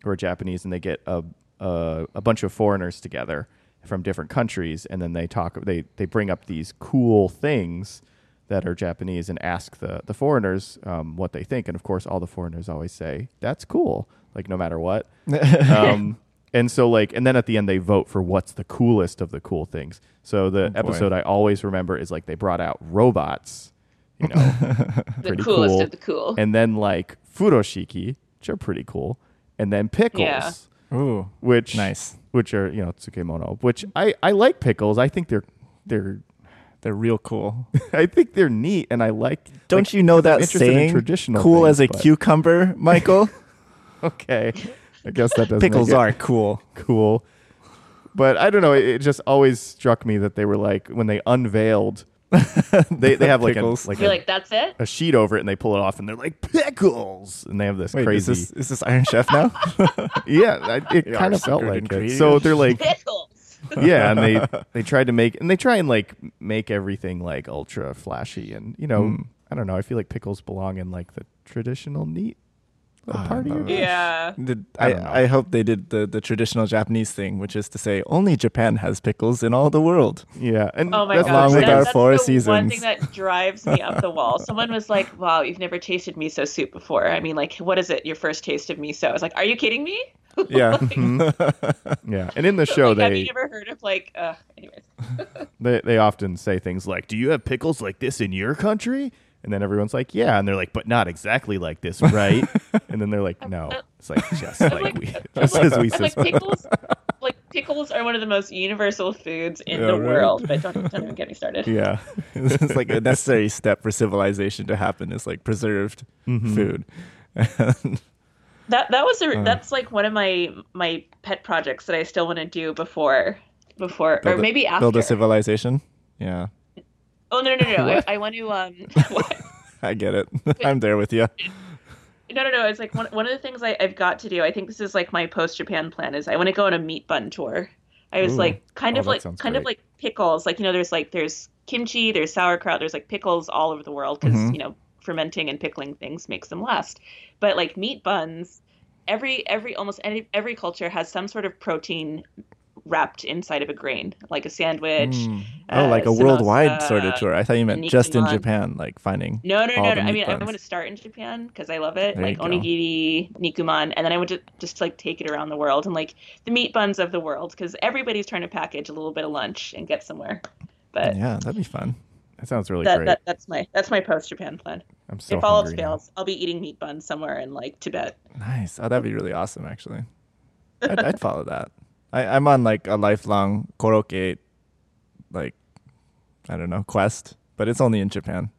who are Japanese and they get a a, a bunch of foreigners together from different countries and then they talk they they bring up these cool things that are Japanese and ask the the foreigners um, what they think and of course all the foreigners always say that's cool like no matter what um, and so like and then at the end they vote for what's the coolest of the cool things so the Oh, episode I always remember is like they brought out robots you know The coolest cool. of the cool. and then like furoshiki which are pretty cool and then pickles Yeah. Ooh, which nice. which are you know tsukemono which i i like pickles i think they're they're They're real cool. i think they're neat and i like Don't like, you know that saying? traditional cool things, as a but- cucumber, Michael. okay i guess that does Pickles make it are cool. cool but i don't know it, it just always struck me that they were like when they unveiled they they have like a, like You're a, like, that's it. a sheet over it and they pull it off and they're like pickles and they have this Wait, crazy is this is this Iron Chef now? yeah I, it kind of felt like it so they're like Pickles. yeah, and they they tried to make and they try and like make everything like ultra flashy and you know Mm. I don't know I feel like pickles belong in like the traditional neat little part of no. Yeah. Did, I I. I, hope they did the, the traditional Japanese thing, which is to say only Japan has pickles in all the world. yeah and Oh my that's god, along the with thing. our that's four the one thing that drives me up the wall. Someone was like, "Wow, you've never tasted miso soup before." I mean, like, what is it? Your first taste of miso? I was like, "Are you kidding me?" Yeah. yeah and in the show like, have you never heard of like? Uh, anyways, they they often say things like do you have pickles like this in your country and then everyone's like yeah and they're like but not exactly like this right and then they're like no it's like just like, like- we just like, as we like pickles. Like pickles are one of the most universal foods in Yeah, the right. world. But don't don't even get me started. yeah it's like a necessary step for civilization to happen is like preserved Mhm. food. That that was a Uh. that's like one of my my pet projects that I still want to do before before or Build a- maybe after. Build a civilization. Yeah. oh no no no no! I, I want to um. I get it. I'm there with you. No, no, no. It's like one, one of the things I, I've got to do. I think this is like my post Japan plan is I want to go on a meat bun tour. I was Ooh. like kind Oh, of like kind of like pickles. Like you know, there's like there's kimchi, there's sauerkraut, there's like pickles all over the world because Mhm. you know fermenting and pickling things makes them last. But like meat buns, every every almost any every culture has some sort of protein wrapped inside of a grain, like a sandwich. Mm. Oh, like uh, a worldwide sort of tour. I thought you meant just in Japan, like finding. No, no, no, no. I mean, I'm going to start in Japan because I love it, There like onigiri, nikuman, and then I would to just like take it around the world and like the meat buns of the world because everybody's trying to package a little bit of lunch and get somewhere. But Yeah, that'd be fun. That sounds really that, great. that that's my that's my post Japan plan. I'm so if all else hungry fails, I'll be eating meat buns somewhere in like Tibet. Nice. Oh, that'd be really awesome, actually. I'd, I'd follow that. I, I'm on like a lifelong koroke, like, I don't know, quest, but it's only in Japan.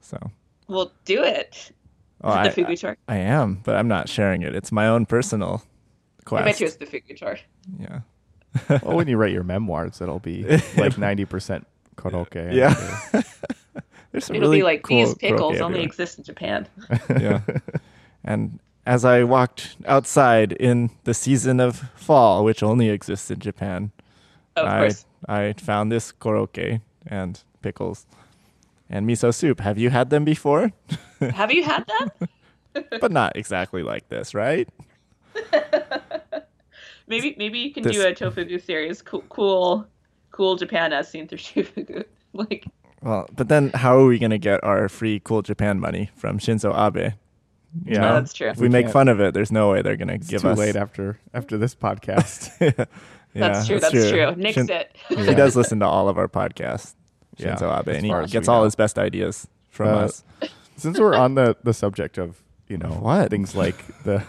So, Well, do it. oh, Is I, the fugu tour? I am, but I'm not sharing it. It's my own personal quest. I quest. bet you it's the fugu tour. Yeah. well, when you write your memoirs, it'll be like 90% karaoke. and Yeah. There's some It'll really be like cool these pickles only everywhere. exist in Japan. yeah. And as I walked outside in the season of fall, which only exists in Japan, Oh, of I course. I found this koroke and pickles and miso soup. Have you had them before? Have you had them? but not exactly like this, right? Maybe maybe you can This- do a tofugu series. Cool, cool, cool Japan as seen through tofugu. like Well, but then how are we going to get our free cool Japan money from Shinzo Abe? yeah, No, that's true. If we, make fun of it, there's no way they're going to It's give too us late after after this podcast. yeah, that's true. That's true. Nix Shin- it. He does listen to all of our podcasts, Yeah, Shinzo Abe, as and he gets all know. his best ideas from Uh, us. Since we're on the the subject of you know What? things like the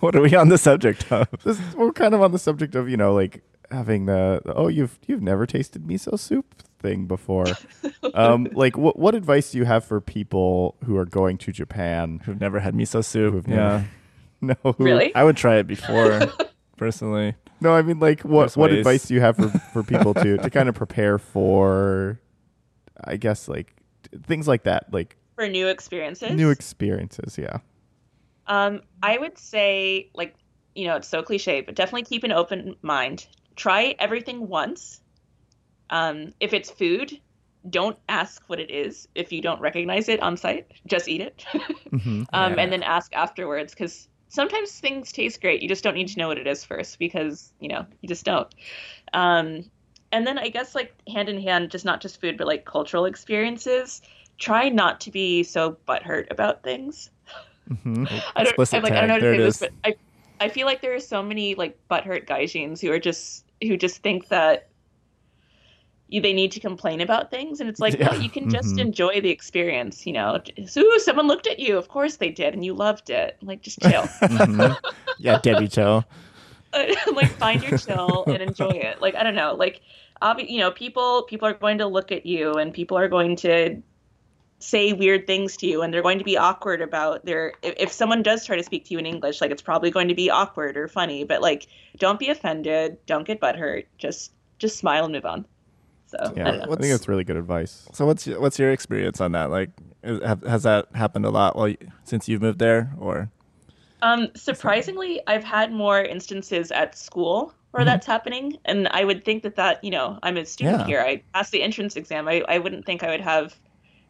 What are we on the subject of? this, we're kind of on the subject of you know like having the, the oh you've you've never tasted miso soup thing before. um, like what what advice do you have for people who are going to Japan? Who've never had miso soup? Yeah, never- No, who- Really? I would try it before, personally. No, I mean like what There's what ways. advice do you have for for people to to kind of prepare for? I guess like t- things like that, like For new experiences. new experiences. Yeah. Um, I would say, like, you know, it's so cliche, but definitely keep an open mind. Try everything once. Um, if it's food, don't ask what it is if you don't recognize it on site. Just eat it. Mm-hmm. um, Yeah. And then ask afterwards because sometimes things taste great. You just don't need to know what it is first because, you know, you just don't. Um, and then I guess, like, hand in hand, just not just food, but like cultural experiences. Try not to be so butthurt about things. hmm I don't, Explicit I'm like, I don't know how to There say it this, but I, I feel like there are so many like butthurt gaijins who are just who just think that you, they need to complain about things, and it's like, Yeah. no, you can just Mhm. enjoy the experience. You know, Ooh, someone looked at you. Of course they did, and you loved it. Like, just chill. hmm Yeah, Debbie Cho. like, find your chill and enjoy it. Like, I don't know. Like, obvi- you know, people people are going to look at you, and people are going to say weird things to you and they're going to be awkward about their if, if someone does try to speak to you in english like it's probably going to be awkward or funny but like don't be offended don't get butthurt just just smile and move on so Yeah, I don't know. I think that's really good advice. So what's your, what's your experience on that? Like, have, has that happened a lot while you, since you've moved there, or Um, surprisingly, I've had more instances at school where Mhm. that's happening, and I would think that that you know I'm a student Yeah. here. I passed the entrance exam. I I wouldn't think I would have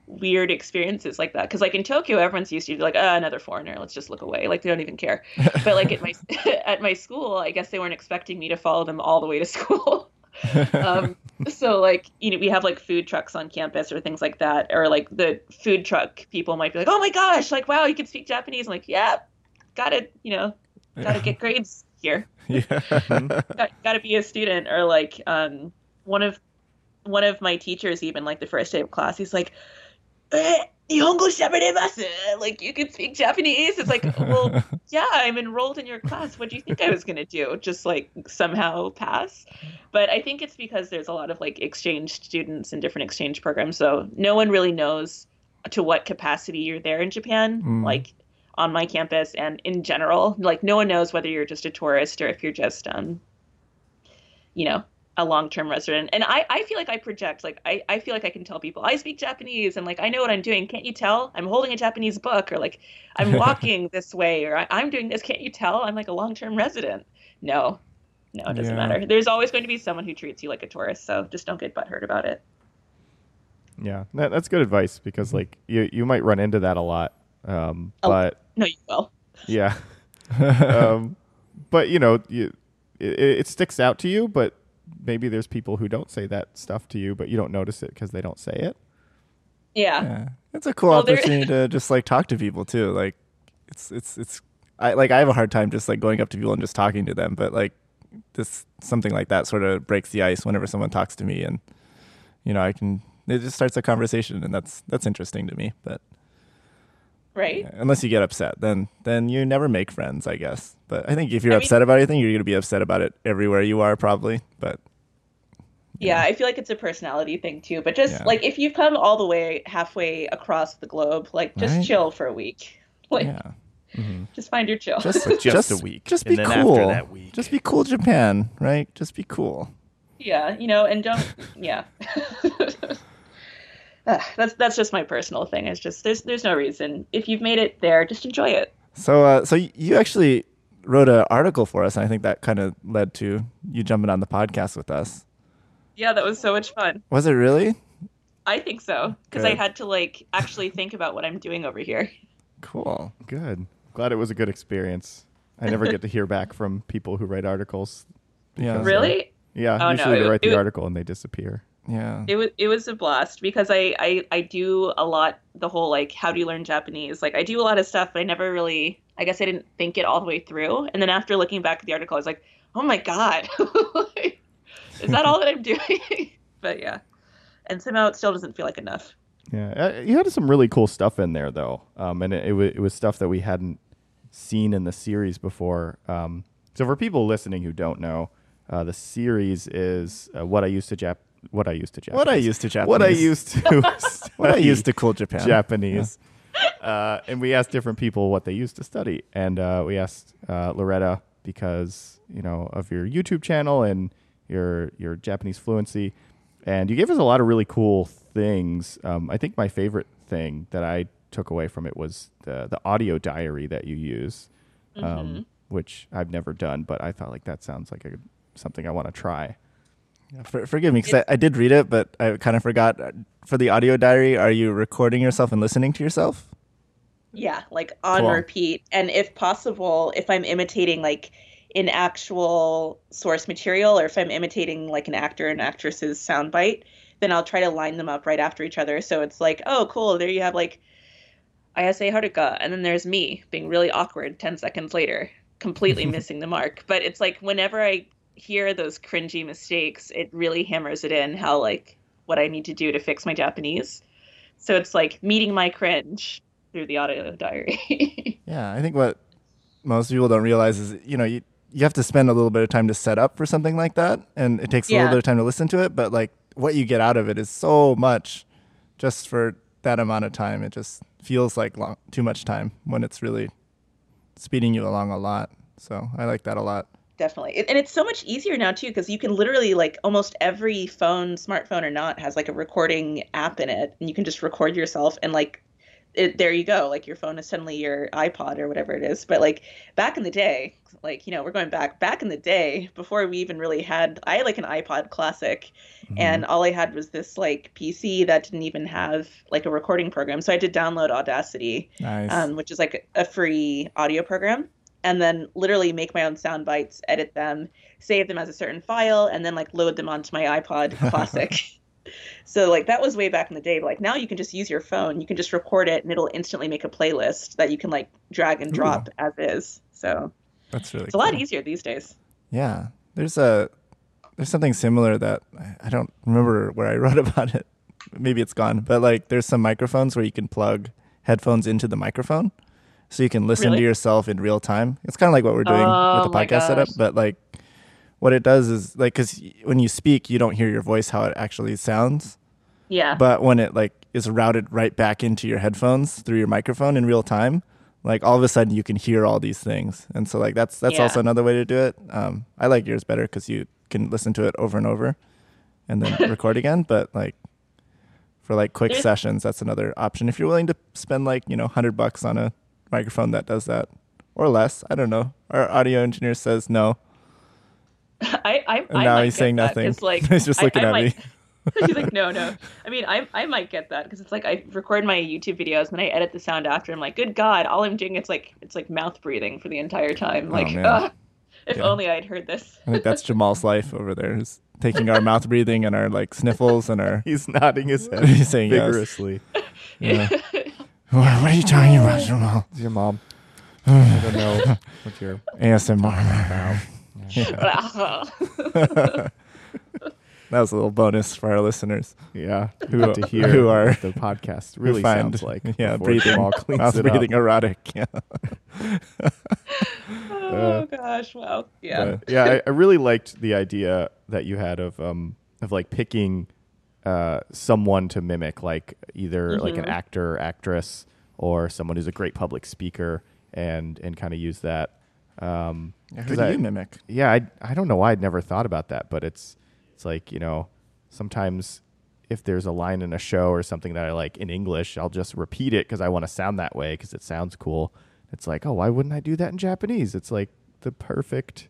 weird experiences like that because like in Tokyo, everyone's used to be like, oh, another foreigner. Let's just look away. Like they don't even care. But like at my at my school, I guess they weren't expecting me to follow them all the way to school. um, so like you know we have like food trucks on campus or things like that or like the food truck people might be like oh my gosh like wow you can speak japanese I'm like yeah gotta you know gotta get grades here yeah, got, gotta be a student or like um one of one of my teachers even like the first day of class he's like eh, Nihongo. Like you can speak Japanese. It's like, well, yeah, I'm enrolled in your class. What do you think I was gonna do? Just like somehow pass? But I think it's because there's a lot of like exchange students in different exchange programs, so no one really knows to what capacity you're there in Japan. Mm. Like on my campus and in general, like no one knows whether you're just a tourist or if you're just um, you know, a long-term resident. And I, I feel like i project like I, I feel like i can tell people i speak japanese and like i know what i'm doing. Can't you tell? I'm holding a japanese book or like i'm walking this way or i'm doing this. Can't you tell? I'm like a long-term resident. No. No it doesn't Yeah. matter. There's always going to be someone who treats you like a tourist so just don't get butthurt about it. Yeah, that, that's good advice because like you you might run into that a lot. Um, Oh. but no you will. Yeah, um, but you know, you, it, it sticks out to you, but maybe there's people who don't say that stuff to you, but you don't notice it because they don't say it. Yeah. Yeah, it's a cool Well, opportunity to just like talk to people too. Like, it's it's it's. I like I have a hard time just like going up to people and just talking to them, but like this something like that sort of breaks the ice whenever someone talks to me, and you know I can it just starts a conversation, and that's that's interesting to me. But Right. unless you get upset, then then you never make friends, I guess. But I think if you're I mean- upset about anything, you're gonna be upset about it everywhere you are, probably. But Yeah, I feel like it's a personality thing too. But just Yeah. like if you've come all the way halfway across the globe, like just Right. chill for a week. Like yeah, mm-hmm. just find your chill. just just just a week, Just and be then after cool. that week- Just be cool, Japan. Right? Just be cool. yeah, you know, and don't yeah. Ah, that's that's just my personal thing. It's just there's there's no reason. If you've made it there, just enjoy it. So, uh, so you actually wrote an article for us, and I think that kind of led to you jumping on the podcast with us. Yeah, that was so much fun. Was it really I think so because I had to like actually think about what I'm doing over here. cool? Good. Glad it was a good experience. I never get to hear back from people who write articles. Yeah, Because, Really? Yeah, Oh, no, usually they it- write the it- article and they disappear. Yeah, It was it was a blast because I, I I do a lot the whole like how do you learn Japanese? Like I do a lot of stuff but I never really I guess I didn't think it all the way through. And then after looking back at the article I was like oh my god. Is that all that I'm doing? But yeah. And somehow it still doesn't feel like enough. Yeah, uh, you had some really cool stuff in there though, um, and it, it, wa- it was stuff that we hadn't seen in the series before. Um, so for people listening who don't know, uh, the series is uh, what I used to Jap, what I used to Japanese, what I used to Japanese, what I used to, what I used to cool Japan. Japanese. Uh, and we asked different people what they used to study, and uh, we asked uh, Loretta because you know of your YouTube channel and your your Japanese fluency, and you gave us a lot of really cool things. Um, I think my favorite thing that I took away from it was the the audio diary that you use, um, which I've never done, but I thought like that sounds like a, something I want to try. For, forgive me because I, I did read it, but I kind of forgot. For the audio diary, are you recording yourself and listening to yourself? yeah like on Cool. repeat and if possible if I'm imitating like an actual source material or if I'm imitating like an actor and actress's soundbite then I'll try to line them up right after each other. So it's like, oh, cool. There you have like Ayase Haruka, and then there's me being really awkward 10 seconds later, completely missing the mark. But it's like whenever I hear those cringy mistakes, it really hammers it in how like what I need to do to fix my Japanese. So it's like meeting my cringe through the audio diary. Yeah, I think what most people don't realize is, you know, you you have to spend a little bit of time to set up for something like that, and it takes a Yeah. little bit of time to listen to it. But like, what you get out of it is so much, just for that amount of time. It just feels like long, too much time when it's really speeding you along a lot. So I like that a lot. Definitely. It- And it's so much easier now too because you can literally like almost every phone, smartphone or not, has like a recording app in it and you can just record yourself and like it, there you go. Like your phone is suddenly your iPod or whatever it is. But like back in the day, like you know, we're going back back in the day before we even really had I had like an iPod classic and all I had was this like PC that didn't even have like a recording program. So I had to download Audacity Nice. um, which is like a free audio program, and then literally make my own sound bites, edit them, save them as a certain file, and then like load them onto my iPod Classic. so like that was way back in the day, but like now you can just use your phone, you can just record it, and it'll instantly make a playlist that you can like drag and drop as is. So That's really it's a lot easier these days. Yeah, there's a there's something similar that I- I don't remember where I wrote about it. Maybe it's gone, but like there's some microphones where you can plug headphones into the microphone, so you can listen Really? to yourself in real time. It's kind of like what we're doing Oh with the my podcast setup, but like what it does is like because when you speak, you don't hear your voice how it actually sounds, Yeah. but when it like is routed right back into your headphones through your microphone in real time like all of a sudden you can hear all these things and so like that's that's Yeah. also another way to do it um, i like yours better because you can listen to it over and over and then record again but like for like quick There's- sessions that's another option if you're willing to spend like you know 100 bucks on a microphone that does that or less i don't know our audio engineer says no I, I, and now might he's saying nothing. nothing 'cause, Like, he's just looking I at might- me She's like, no, no. I mean, I I might get that because it's like I record my YouTube videos and I edit the sound after. I'm like, good God, all I'm doing it's like it's like mouth breathing for the entire time. Oh, Like, man. ugh. If Yeah. only I'd heard this. I think that's Jamal's life over there. He's taking our mouth breathing and our like sniffles and our He's nodding his head He's saying yes. vigorously. yeah. What, what are you talking about, Jamal? It's your mom. I don't know what your ASMR. that was a little bonus for our listeners. yeah Who- who to hear who are- the podcast really find- sounds like. yeah, before breathing, Jamal cleans mouth it up. breathing erotic. Yeah. oh gosh, wow. Yeah. But, yeah, I, I really liked the idea that you had of um of like picking uh someone to mimic, like either like an Mhm. actor, actress, or someone who's a great public speaker, and and kind of use that. Um, Who 'cause do I- you mimic? yeah, I I don't know why I'd never thought about that, but it's it's like you know sometimes if there's a line in a show or something that I like in English, I'll just repeat it because I want to sound that way because it sounds cool. It's like, oh, why wouldn't I do that in Japanese? It's like the perfect.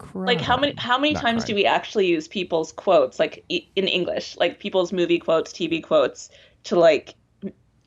Crime. like how many how many Not times do we actually use people's quotes like in english like people's movie quotes tv quotes to like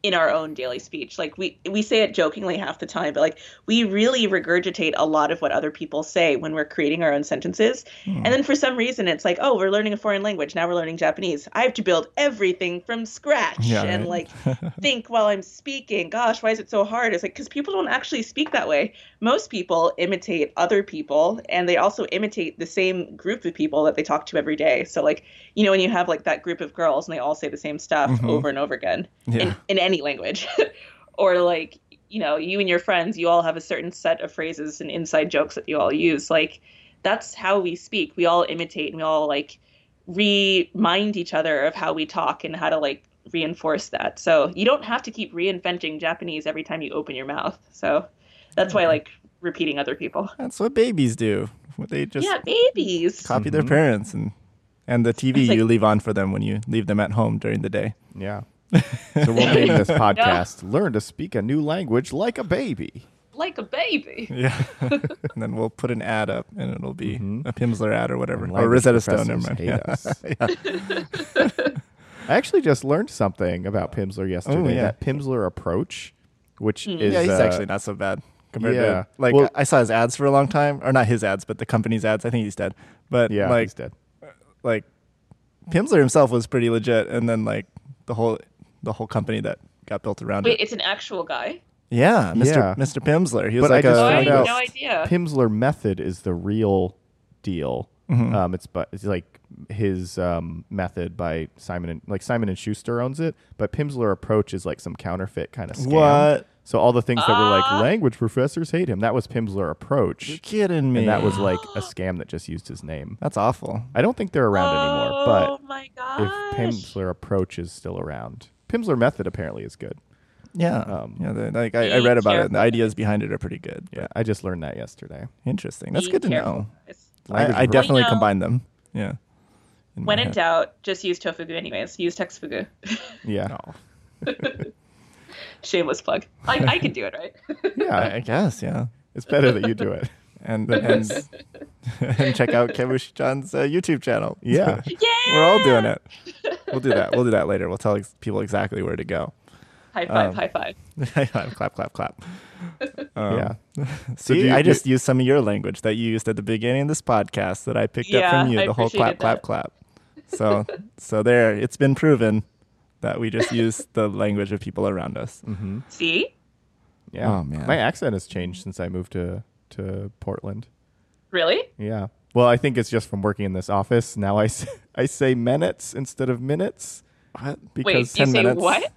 in our own daily speech. Like we we say it jokingly half the time but like we really regurgitate a lot of what other people say when we're creating our own sentences. And then for some reason it's like oh we're learning a foreign language. Now we're learning japanese. I have to build everything from scratch Yeah, and right. like think while i'm speaking. Gosh why is it so hard? It's like because people don't actually speak that way. Most people imitate other people and they also imitate the same group of people that they talk to every day. So like you know when you have like that group of girls and they all say the same stuff Mhm. over and over again. In, in any language or like you know you and your friends you all have a certain set of phrases and inside jokes that you all use like that's how we speak we all imitate and we all like remind each other of how we talk and how to like reinforce that so you don't have to keep reinventing japanese every time you open your mouth so that's why I like repeating other people That's what babies do. They just yeah babies copy their Mhm. parents and and the TV like- you leave on for them when you leave them at home during the day. Yeah. So we'll name this podcast "Learn to Speak a New Language Like a Baby." like a baby Yeah. and then we'll put an ad up and it'll be Mhm. a Pimsleur ad or whatever. Or language Rosetta Stone, never professors mind. hate Yeah. us. I actually just learned something about Pimsleur yesterday. Oh, yeah. That Pimsleur approach, which Mm. is yeah, he's uh, actually not so bad compared yeah. to like Well- I saw his ads for a long time, or not his ads, but the company's ads. I think he's dead, but yeah, like he's dead. like Pimsleur himself was pretty legit, and then like the whole the whole company that got built around wait it. it's an actual guy Yeah, Mr. Yeah. Mr. Pimsleur. He was But I like just oh, a i found had out- no idea Pimsleur method is the real deal. Mhm. Um, it's but it's like his um, method by Simon and like Simon and Schuster owns it, but Pimsleur approach is like some counterfeit kind of scam. What? So all the things that were like Ah. language professors hate him, that was Pimsleur approach, You're kidding me. and that was like a scam that just used his name. that's awful. I don't think they're around anymore, oh but my if gosh Pimsleur approach is still around, Pimsleur method apparently is good. Yeah, Um, yeah. The, like I, I read about it, and the ideas behind it are pretty good. Yeah, I just learned that yesterday. Interesting. That's Be good to careful, know. I, I definitely you know- combine them. Yeah. In when in head. doubt just use tofugu anyways use textfugu Yeah, shameless plug i, I can do it right yeah, I, I guess, yeah. it's better that you do it. And and and check out Kevush John's uh, YouTube channel. Yeah. yeah We're all doing it. We'll do that. We'll do that later. We'll tell ex- people exactly where to go. high five Um, high five clap, clap, clap. Um, yeah. See, do you- I do- just used some of your language that you used at the beginning of this podcast that I picked up from you. I the whole clap, appreciated clap, clap. So, so there, it's been proven that we just use the language of people around us. Mm-hmm. see Yeah. Oh, man. My accent has changed since I moved to to Portland. really Yeah. Well, I think it's just from working in this office. Now I say, I say minutes instead of minutes What? because wait you 10 say minutes. what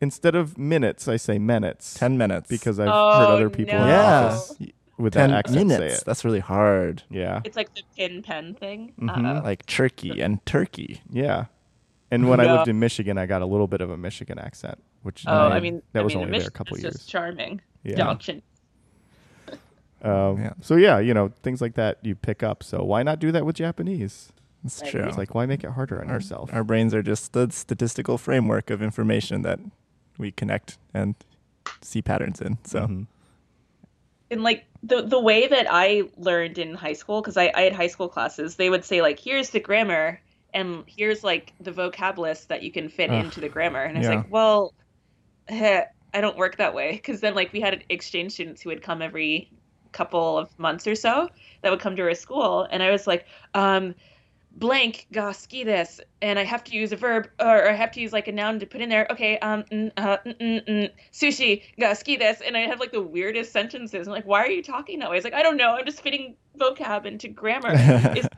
instead of minutes I say minutes. Ten minutes. because I've Oh, heard other people in the yeah, office with ten that accent minutes. say it. That's really hard. Yeah. it's like the pin pen thing Mhm. Like turkey and turkey. Yeah. And when I lived in Michigan, I got a little bit of a Michigan accent, which oh I, i mean that I was mean, only there a couple is years. just charming Yeah. don't you Um, Yeah. So yeah, you know things like that you pick up. So why not do that with Japanese? That's true. It's like why make it harder on our, yourself? our brains are just the statistical framework of information that we connect and see patterns in. So Mhm. and like the the way that I learned in high school, because I, I had high school classes, they would say like, here's the grammar, and here's like the vocab list that you can fit Ugh. into the grammar, and I was Yeah. like, well, heh, I don't work that way, because then like we had exchange students who would come every couple of months or so that would come to our school, and I was like, um, blank ga ski this, and I have to use a verb or I have to use like a noun to put in there. Okay, um, mm, uh, mm, mm, mm, sushi ga ski this, and I have like the weirdest sentences. I'm like, why are you talking that way? It's like I don't know. I'm just fitting vocab into grammar. Is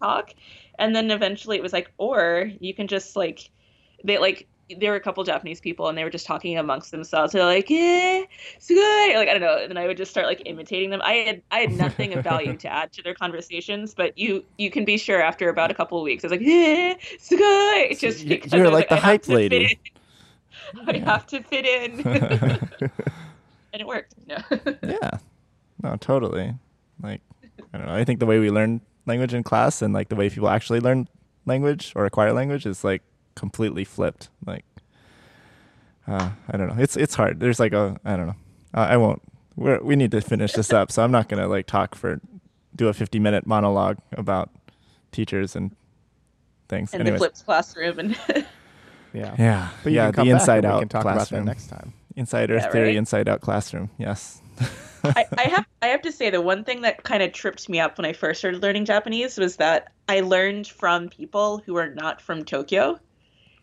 talk, and then eventually it was like, or you can just like, they like there were a couple Japanese people and they were just talking amongst themselves. They're like, "Yeah, good." Like I don't know, and then I would just start like imitating them. I had I had nothing of value to add to their conversations, but you you can be sure after about a couple of weeks, I was like, "Yeah, good." It's just you, you're like the hype lady. I have to fit in, and it worked. No. yeah, no, totally. Like I don't know. I think the way we learn language in class and like the way people actually learn language or acquire language is like completely flipped. Like, uh, I don't know. It's it's hard. There's like a I don't know. Uh, I won't. we we need to finish this up, so I'm not gonna like talk for do a 50 minute monologue about teachers and things. And Anyways. the flipped classroom and. yeah. Yeah. But yeah, the inside out we can talk classroom. about that next time. Inside Earth yeah, theory, right? inside out classroom. Yes. I, I, have I have to say the one thing that kind of tripped me up when I first started learning Japanese was that I learned from people who are not from Tokyo.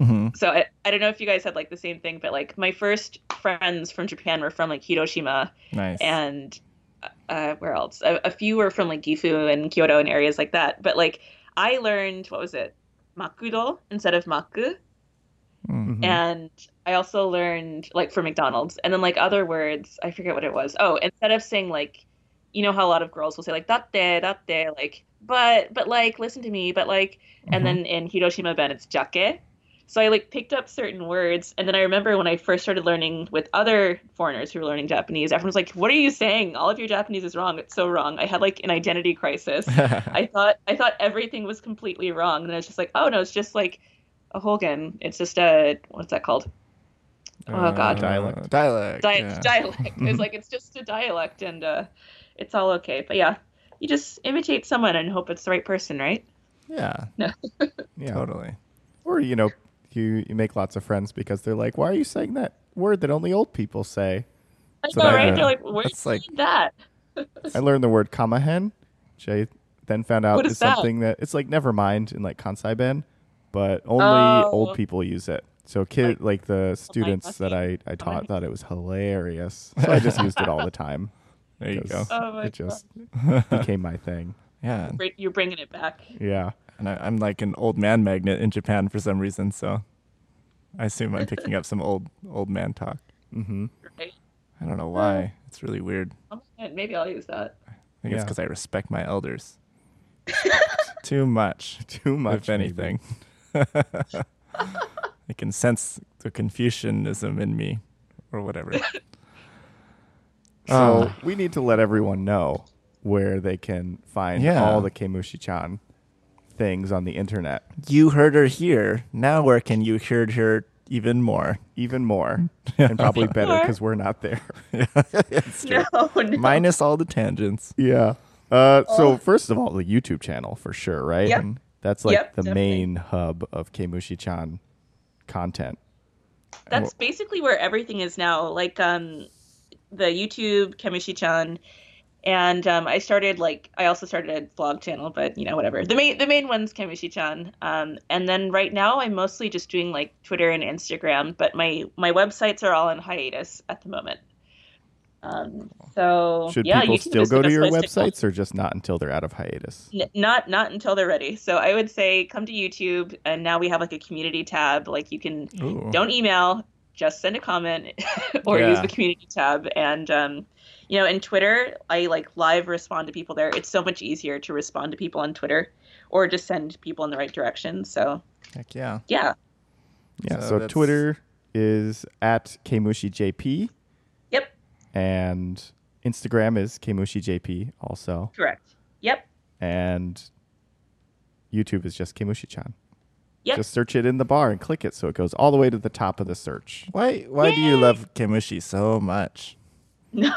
Mm-hmm. So I, I don't know if you guys had like the same thing, but like my first friends from Japan were from like Hiroshima. Nice. And uh, where else? A, a, few were from like Gifu and Kyoto and areas like that. But like I learned what was it, makudo instead of maku. Mm-hmm. And I also learned like for McDonald's, and then like other words, I forget what it was. Oh, instead of saying like, you know how a lot of girls will say like datte datte like, but but like listen to me, but like, mm-hmm. and then in Hiroshima Ben it's jake. So I like picked up certain words, and then I remember when I first started learning with other foreigners who were learning Japanese, everyone was like, "What are you saying? All of your Japanese is wrong. It's so wrong." I had like an identity crisis. I thought I thought everything was completely wrong, and I was just like, "Oh no, it's just like a hogen. It's just a what's that called? Oh uh, God, dialect. Dialect. Di- yeah. Dialect. it's like it's just a dialect, and uh, it's all okay. But yeah, you just imitate someone and hope it's the right person, right? Yeah. No. yeah. Totally. Or you know, you you make lots of friends because they're like, why are you saying that word that only old people say? I so know, right? Uh, they're like, where's like that? I learned the word kamahen, which I then found out is, is that? something that it's like never mind in like Kansai Ben, but only oh. old people use it. So kid like, like the oh students that I, I taught thought it was hilarious. So I just used it all the time. There you go. Oh it just became my thing. Yeah. You're bringing it back. Yeah and I, am like an old man magnet in Japan for some reason. So I assume I'm picking up some old old man talk. Mm-hmm. Right. I don't know why. It's really weird. Maybe I'll use that. I think yeah. it's because I respect my elders. Too much. Too much. If anything. I can sense the Confucianism in me, or whatever. So uh, we need to let everyone know where they can find yeah. all the Kemushi-chan things on the internet. You heard her here. Now where can you hear her even more? Even more. and probably better because we're not there. no, no. Minus all the tangents. Yeah. Uh, so first of all, the YouTube channel for sure, right? Yep. And that's like yep, the definitely. main hub of Kemushi-chan content. That's basically where everything is now. Like um, the YouTube Kemushi-chan and um, I started like I also started a vlog channel, but you know whatever. The main the main one's Kemushi-chan, um, and then right now I'm mostly just doing like Twitter and Instagram, but my my websites are all on hiatus at the moment. Um, so should yeah, people still go to your websites, to or just not until they're out of hiatus? N- not not until they're ready. So I would say come to YouTube, and now we have like a community tab. Like you can Ooh. don't email, just send a comment or yeah. use the community tab, and um, you know, in Twitter, I like live respond to people there. It's so much easier to respond to people on Twitter or just send people in the right direction. So, heck yeah. Yeah. Yeah. So, so Twitter is at KmushiJP. Yep. And Instagram is KmushiJP also. Correct. Yep. And YouTube is just Kemushi-chan. Yep. Just search it in the bar and click it so it goes all the way to the top of the search. Why why Yay! do you love Kemushi so much? No.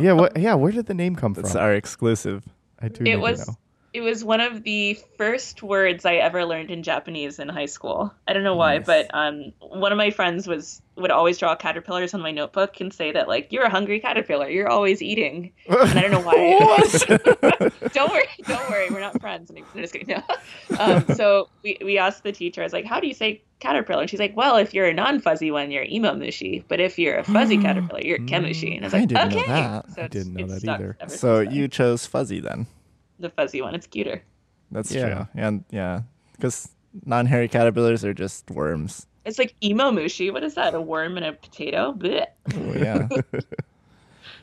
Yeah, what yeah, where did the name come from? It's our exclusive. I do It was know. It was one of the first words I ever learned in Japanese in high school. I don't know why, Nice. but um, one of my friends was would always draw caterpillars on my notebook and say that like you're a hungry caterpillar, you're always eating. And I don't know why. don't worry, don't worry, we're not friends. I'm just kidding. No. Um, so we we asked the teacher, I was like, how do you say caterpillar? And she's like, well, if you're a non-fuzzy one, you're imomushi, but if you're a fuzzy caterpillar, you're kemushi. And I was I didn't know that. So I didn't know that either. So you chose fuzzy then. The fuzzy one, it's cuter. That's Yeah. true. And yeah, because non-hairy caterpillars are just worms. It's like imomushi. What is that? A worm and a potato? Blech. Oh, yeah.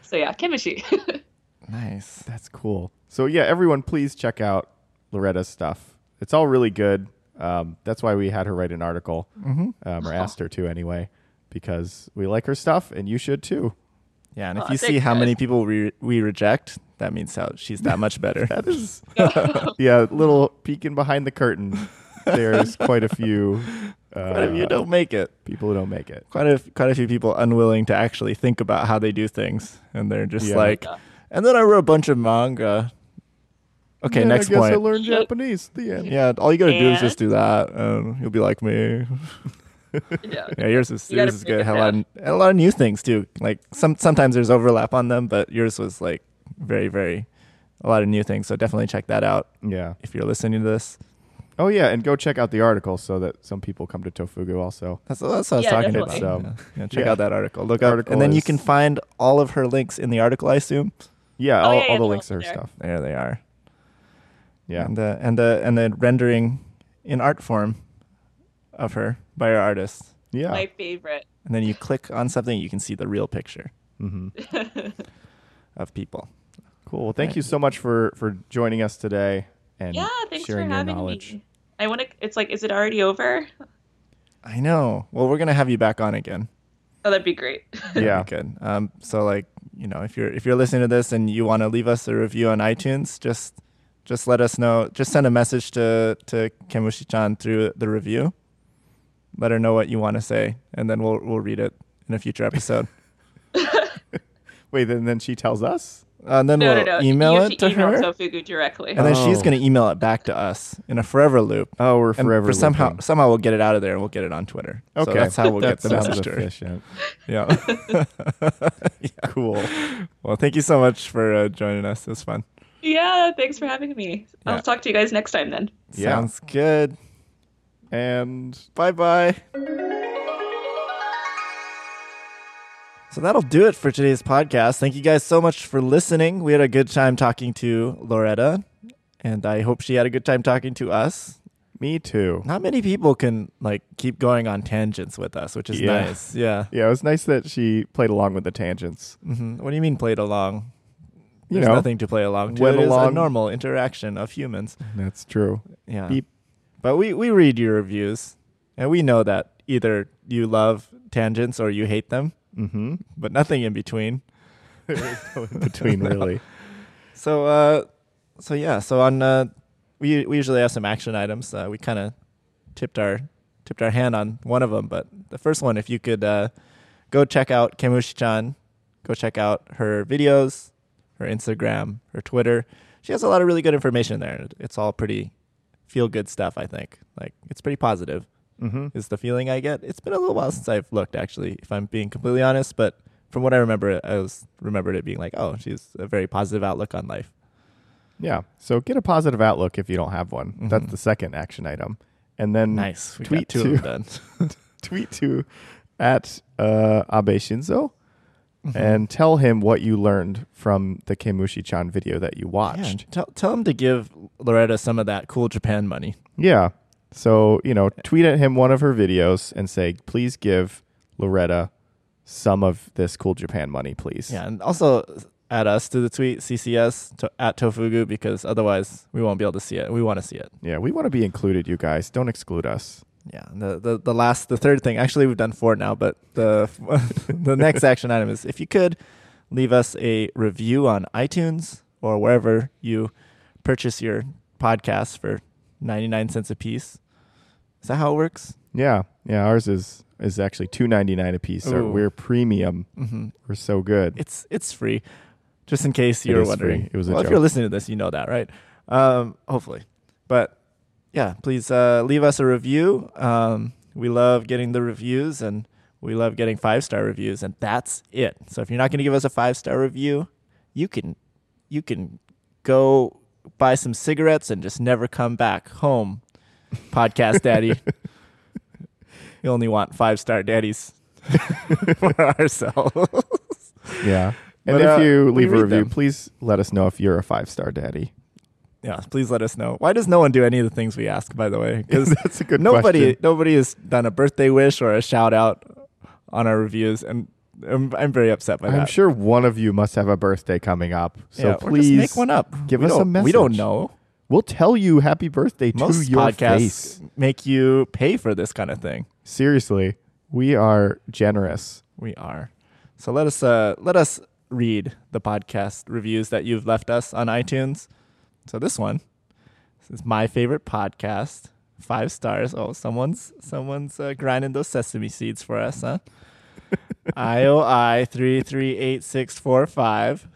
So yeah, kimchi. nice. That's cool. So yeah, everyone, please check out Loretta's stuff. It's all really good. Um, that's why we had her write an article, um, or asked her to anyway, because we like her stuff, and you should too. Yeah, and if Aw, you see thanks, how many people we we reject, that means how she's that much better. That is, yeah, little peeking behind the curtain. There's quite a few uh, Quite a few don't make it. people who don't make it. Quite a quite a few people unwilling to actually think about how they do things, and they're just Yeah. like. Yeah. And then I wrote a bunch of manga. Okay, Yeah, next I guess I learned Japanese. The end. Yeah, all you gotta do is just do that, and you'll be like me. Yeah. Yeah, yours is You yours is good. a lot, of, a lot of new things too. Like some sometimes there's overlap on them, but yours was like very very a lot of new things. So definitely check that out Yeah. if you're listening to this. Oh yeah, and go check out the article so that some people come to Tofugu also. That's, that's what I was Yeah, talking definitely. about. So, yeah. Yeah, check yeah. out that article. Look The up, article and then you can find all of her links in the article. I assume Yeah, Oh, all, yeah, all the links to her there. stuff. there they are. Yeah. and the and the and the rendering in art form of her by her artist. Yeah. My favorite. And then you click on something, you can see the real picture hmm of people. Cool. Well, thank you so much for for joining us today and yeah, thanks for sharing your having knowledge. me. I want to. It's like, is it already over? I know. Well, we're gonna have you back on again. Oh, that'd be great. Yeah. Good. Um, so like, you know, if you're if you're listening to this and you want to leave us a review on iTunes, just just let us know. Just send a message to to Kemushi-chan through the review. Let her know what you want to say, and then we'll we'll read it in a future episode. Wait, then then she tells us. Uh, and then no, we'll no, no. email you have it to email her, Tofugu directly. and then she's Oh. gonna email it back to us in a forever loop. Oh, we're And forever. for somehow looping. somehow we'll get it out of there and we'll get it on Twitter. Okay, so that's how we'll that get the sounds message to her. efficient. Yeah. Cool. Well, thank you so much for uh, joining us. It was fun. yeah, thanks for having me. Yeah. I'll talk to you guys next time then. Yeah. Sounds good. And Bye bye. So that'll do it for today's podcast. Thank you guys so much for listening. We had a good time talking to Loretta, and I hope she had a good time talking to us. me too. Not many people can like keep going on tangents with us, which is Yeah. nice. Yeah. Yeah, it was nice that she played along with the tangents. hmm What do you mean played along? You There's know, nothing to play along to. went It is a normal interaction of humans. That's true. Yeah. Beep. But we, we read your reviews, and we know that either you love tangents or you hate them, Mm-hmm. but nothing in between. in between, really. So, uh, so yeah. So on, uh, we we usually have some action items. Uh, we kind of tipped our tipped our hand on one of them, but the first one, if you could uh, go check out Kemushi-chan, go check out her videos, her Instagram, her Twitter. She has a lot of really good information there. It's all pretty feel good stuff. I think like it's pretty positive. Mm-hmm. is the feeling I get. It's been a little while since I've looked, actually, if I'm being completely honest. But from what I remember, I was remembered it being like, oh, she's a very positive outlook on life. Yeah. So get a positive outlook if you don't have one. That's Mhm. the second action item. And then Nice. We tweet two to- of them done. tweet to at uh, Abe Shinzo Mm-hmm. and tell him what you learned from the Kemushi-chan video that you watched. and tell tell him to give Loretta some of that cool Japan money. Yeah. So, you know, tweet at him one of her videos and say, please give Loretta some of this cool Japan money, please. Yeah, and also add us to the tweet CCS to, at Tofugu because otherwise we won't be able to see it. We want to see it. Yeah, we want to be included, you guys. Don't exclude us. Yeah, and the, the the last the third thing. Actually, we've done four now, but the the next action item is if you could leave us a review on iTunes or wherever you purchase your podcasts for ninety nine cents a piece. Is that how it works? Yeah. Yeah, ours is is actually two ninety nine a piece. Or we're premium. Mm-hmm. We're so good. It's it's free, just in case you're wondering. free. It was a well, if you're listening to this, you know that, right? Um, hopefully, but yeah, please uh, leave us a review. Um, we love getting the reviews and we love getting five star reviews, and that's it. So if you're not going to give us a five star review, you can you can go buy some cigarettes and just never come back home. Podcast daddy. you only want five star daddies for ourselves. Yeah. And But, if uh, you leave a review, them. please let us know if you're a five star daddy. Yeah, please let us know. Why does no one do any of the things we ask? By the way, because That's a good nobody question. nobody has done a birthday wish or a shout out on our reviews, and I'm, I'm very upset by that. I'm sure one of you must have a birthday coming up. So yeah, please make one up. give We us a don't- We don't know. We'll tell you happy birthday Most to your podcasts face. make you pay for this kind of thing. Seriously, we are generous. We are. So let us uh, let us read the podcast reviews that you've left us on iTunes. So this one, this is my favorite podcast. Five stars. Oh, someone's someone's uh, grinding those sesame seeds for us, huh? IOI three three eight six four five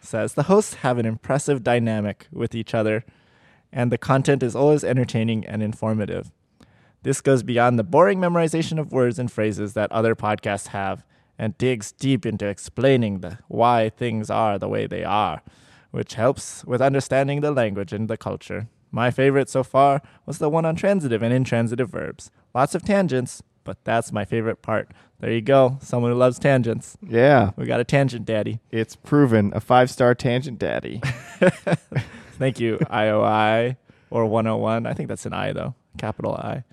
says the hosts have an impressive dynamic with each other, and the content is always entertaining and informative. This goes beyond the boring memorization of words and phrases that other podcasts have and digs deep into explaining the why things are the way they are, which helps with understanding the language and the culture. My favorite so far was the one on transitive and intransitive verbs. Lots of tangents, but that's my favorite part. There you go. Someone who loves tangents. Yeah, We got a tangent daddy. it's proven a five star tangent daddy. Thank you, IOI or 101. I think that's an I, though, capital I.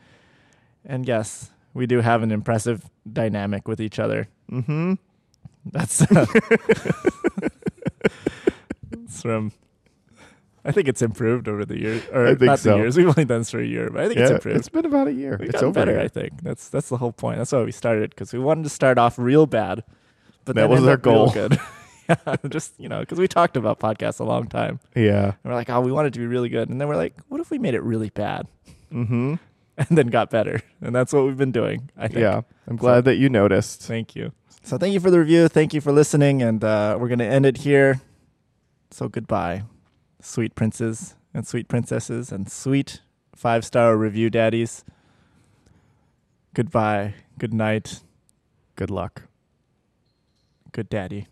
And yes, we do have an impressive dynamic with each other. mm-hmm. That's, uh, it's from, I think it's improved over the years. Or I think not so. the years. We've only done this for a year, but I think it's improved. it's been about a year. We've it's over. better. I think. That's that's the whole point. That's why we started because we wanted to start off real bad, but That was our goal. Good. yeah, just you know, because we talked about podcasts a long time. Yeah. And we're like, oh, we want it to be really good. And then we're like, what if we made it really bad Mm-hmm. and then got better? And that's what we've been doing, I think. Yeah. I'm glad that you noticed. Thank you. So thank you for the review. Thank you for listening. And uh, we're going to end it here. So goodbye, sweet princes and sweet princesses and sweet five star review daddies. Goodbye. Good night. Good luck. Good daddy.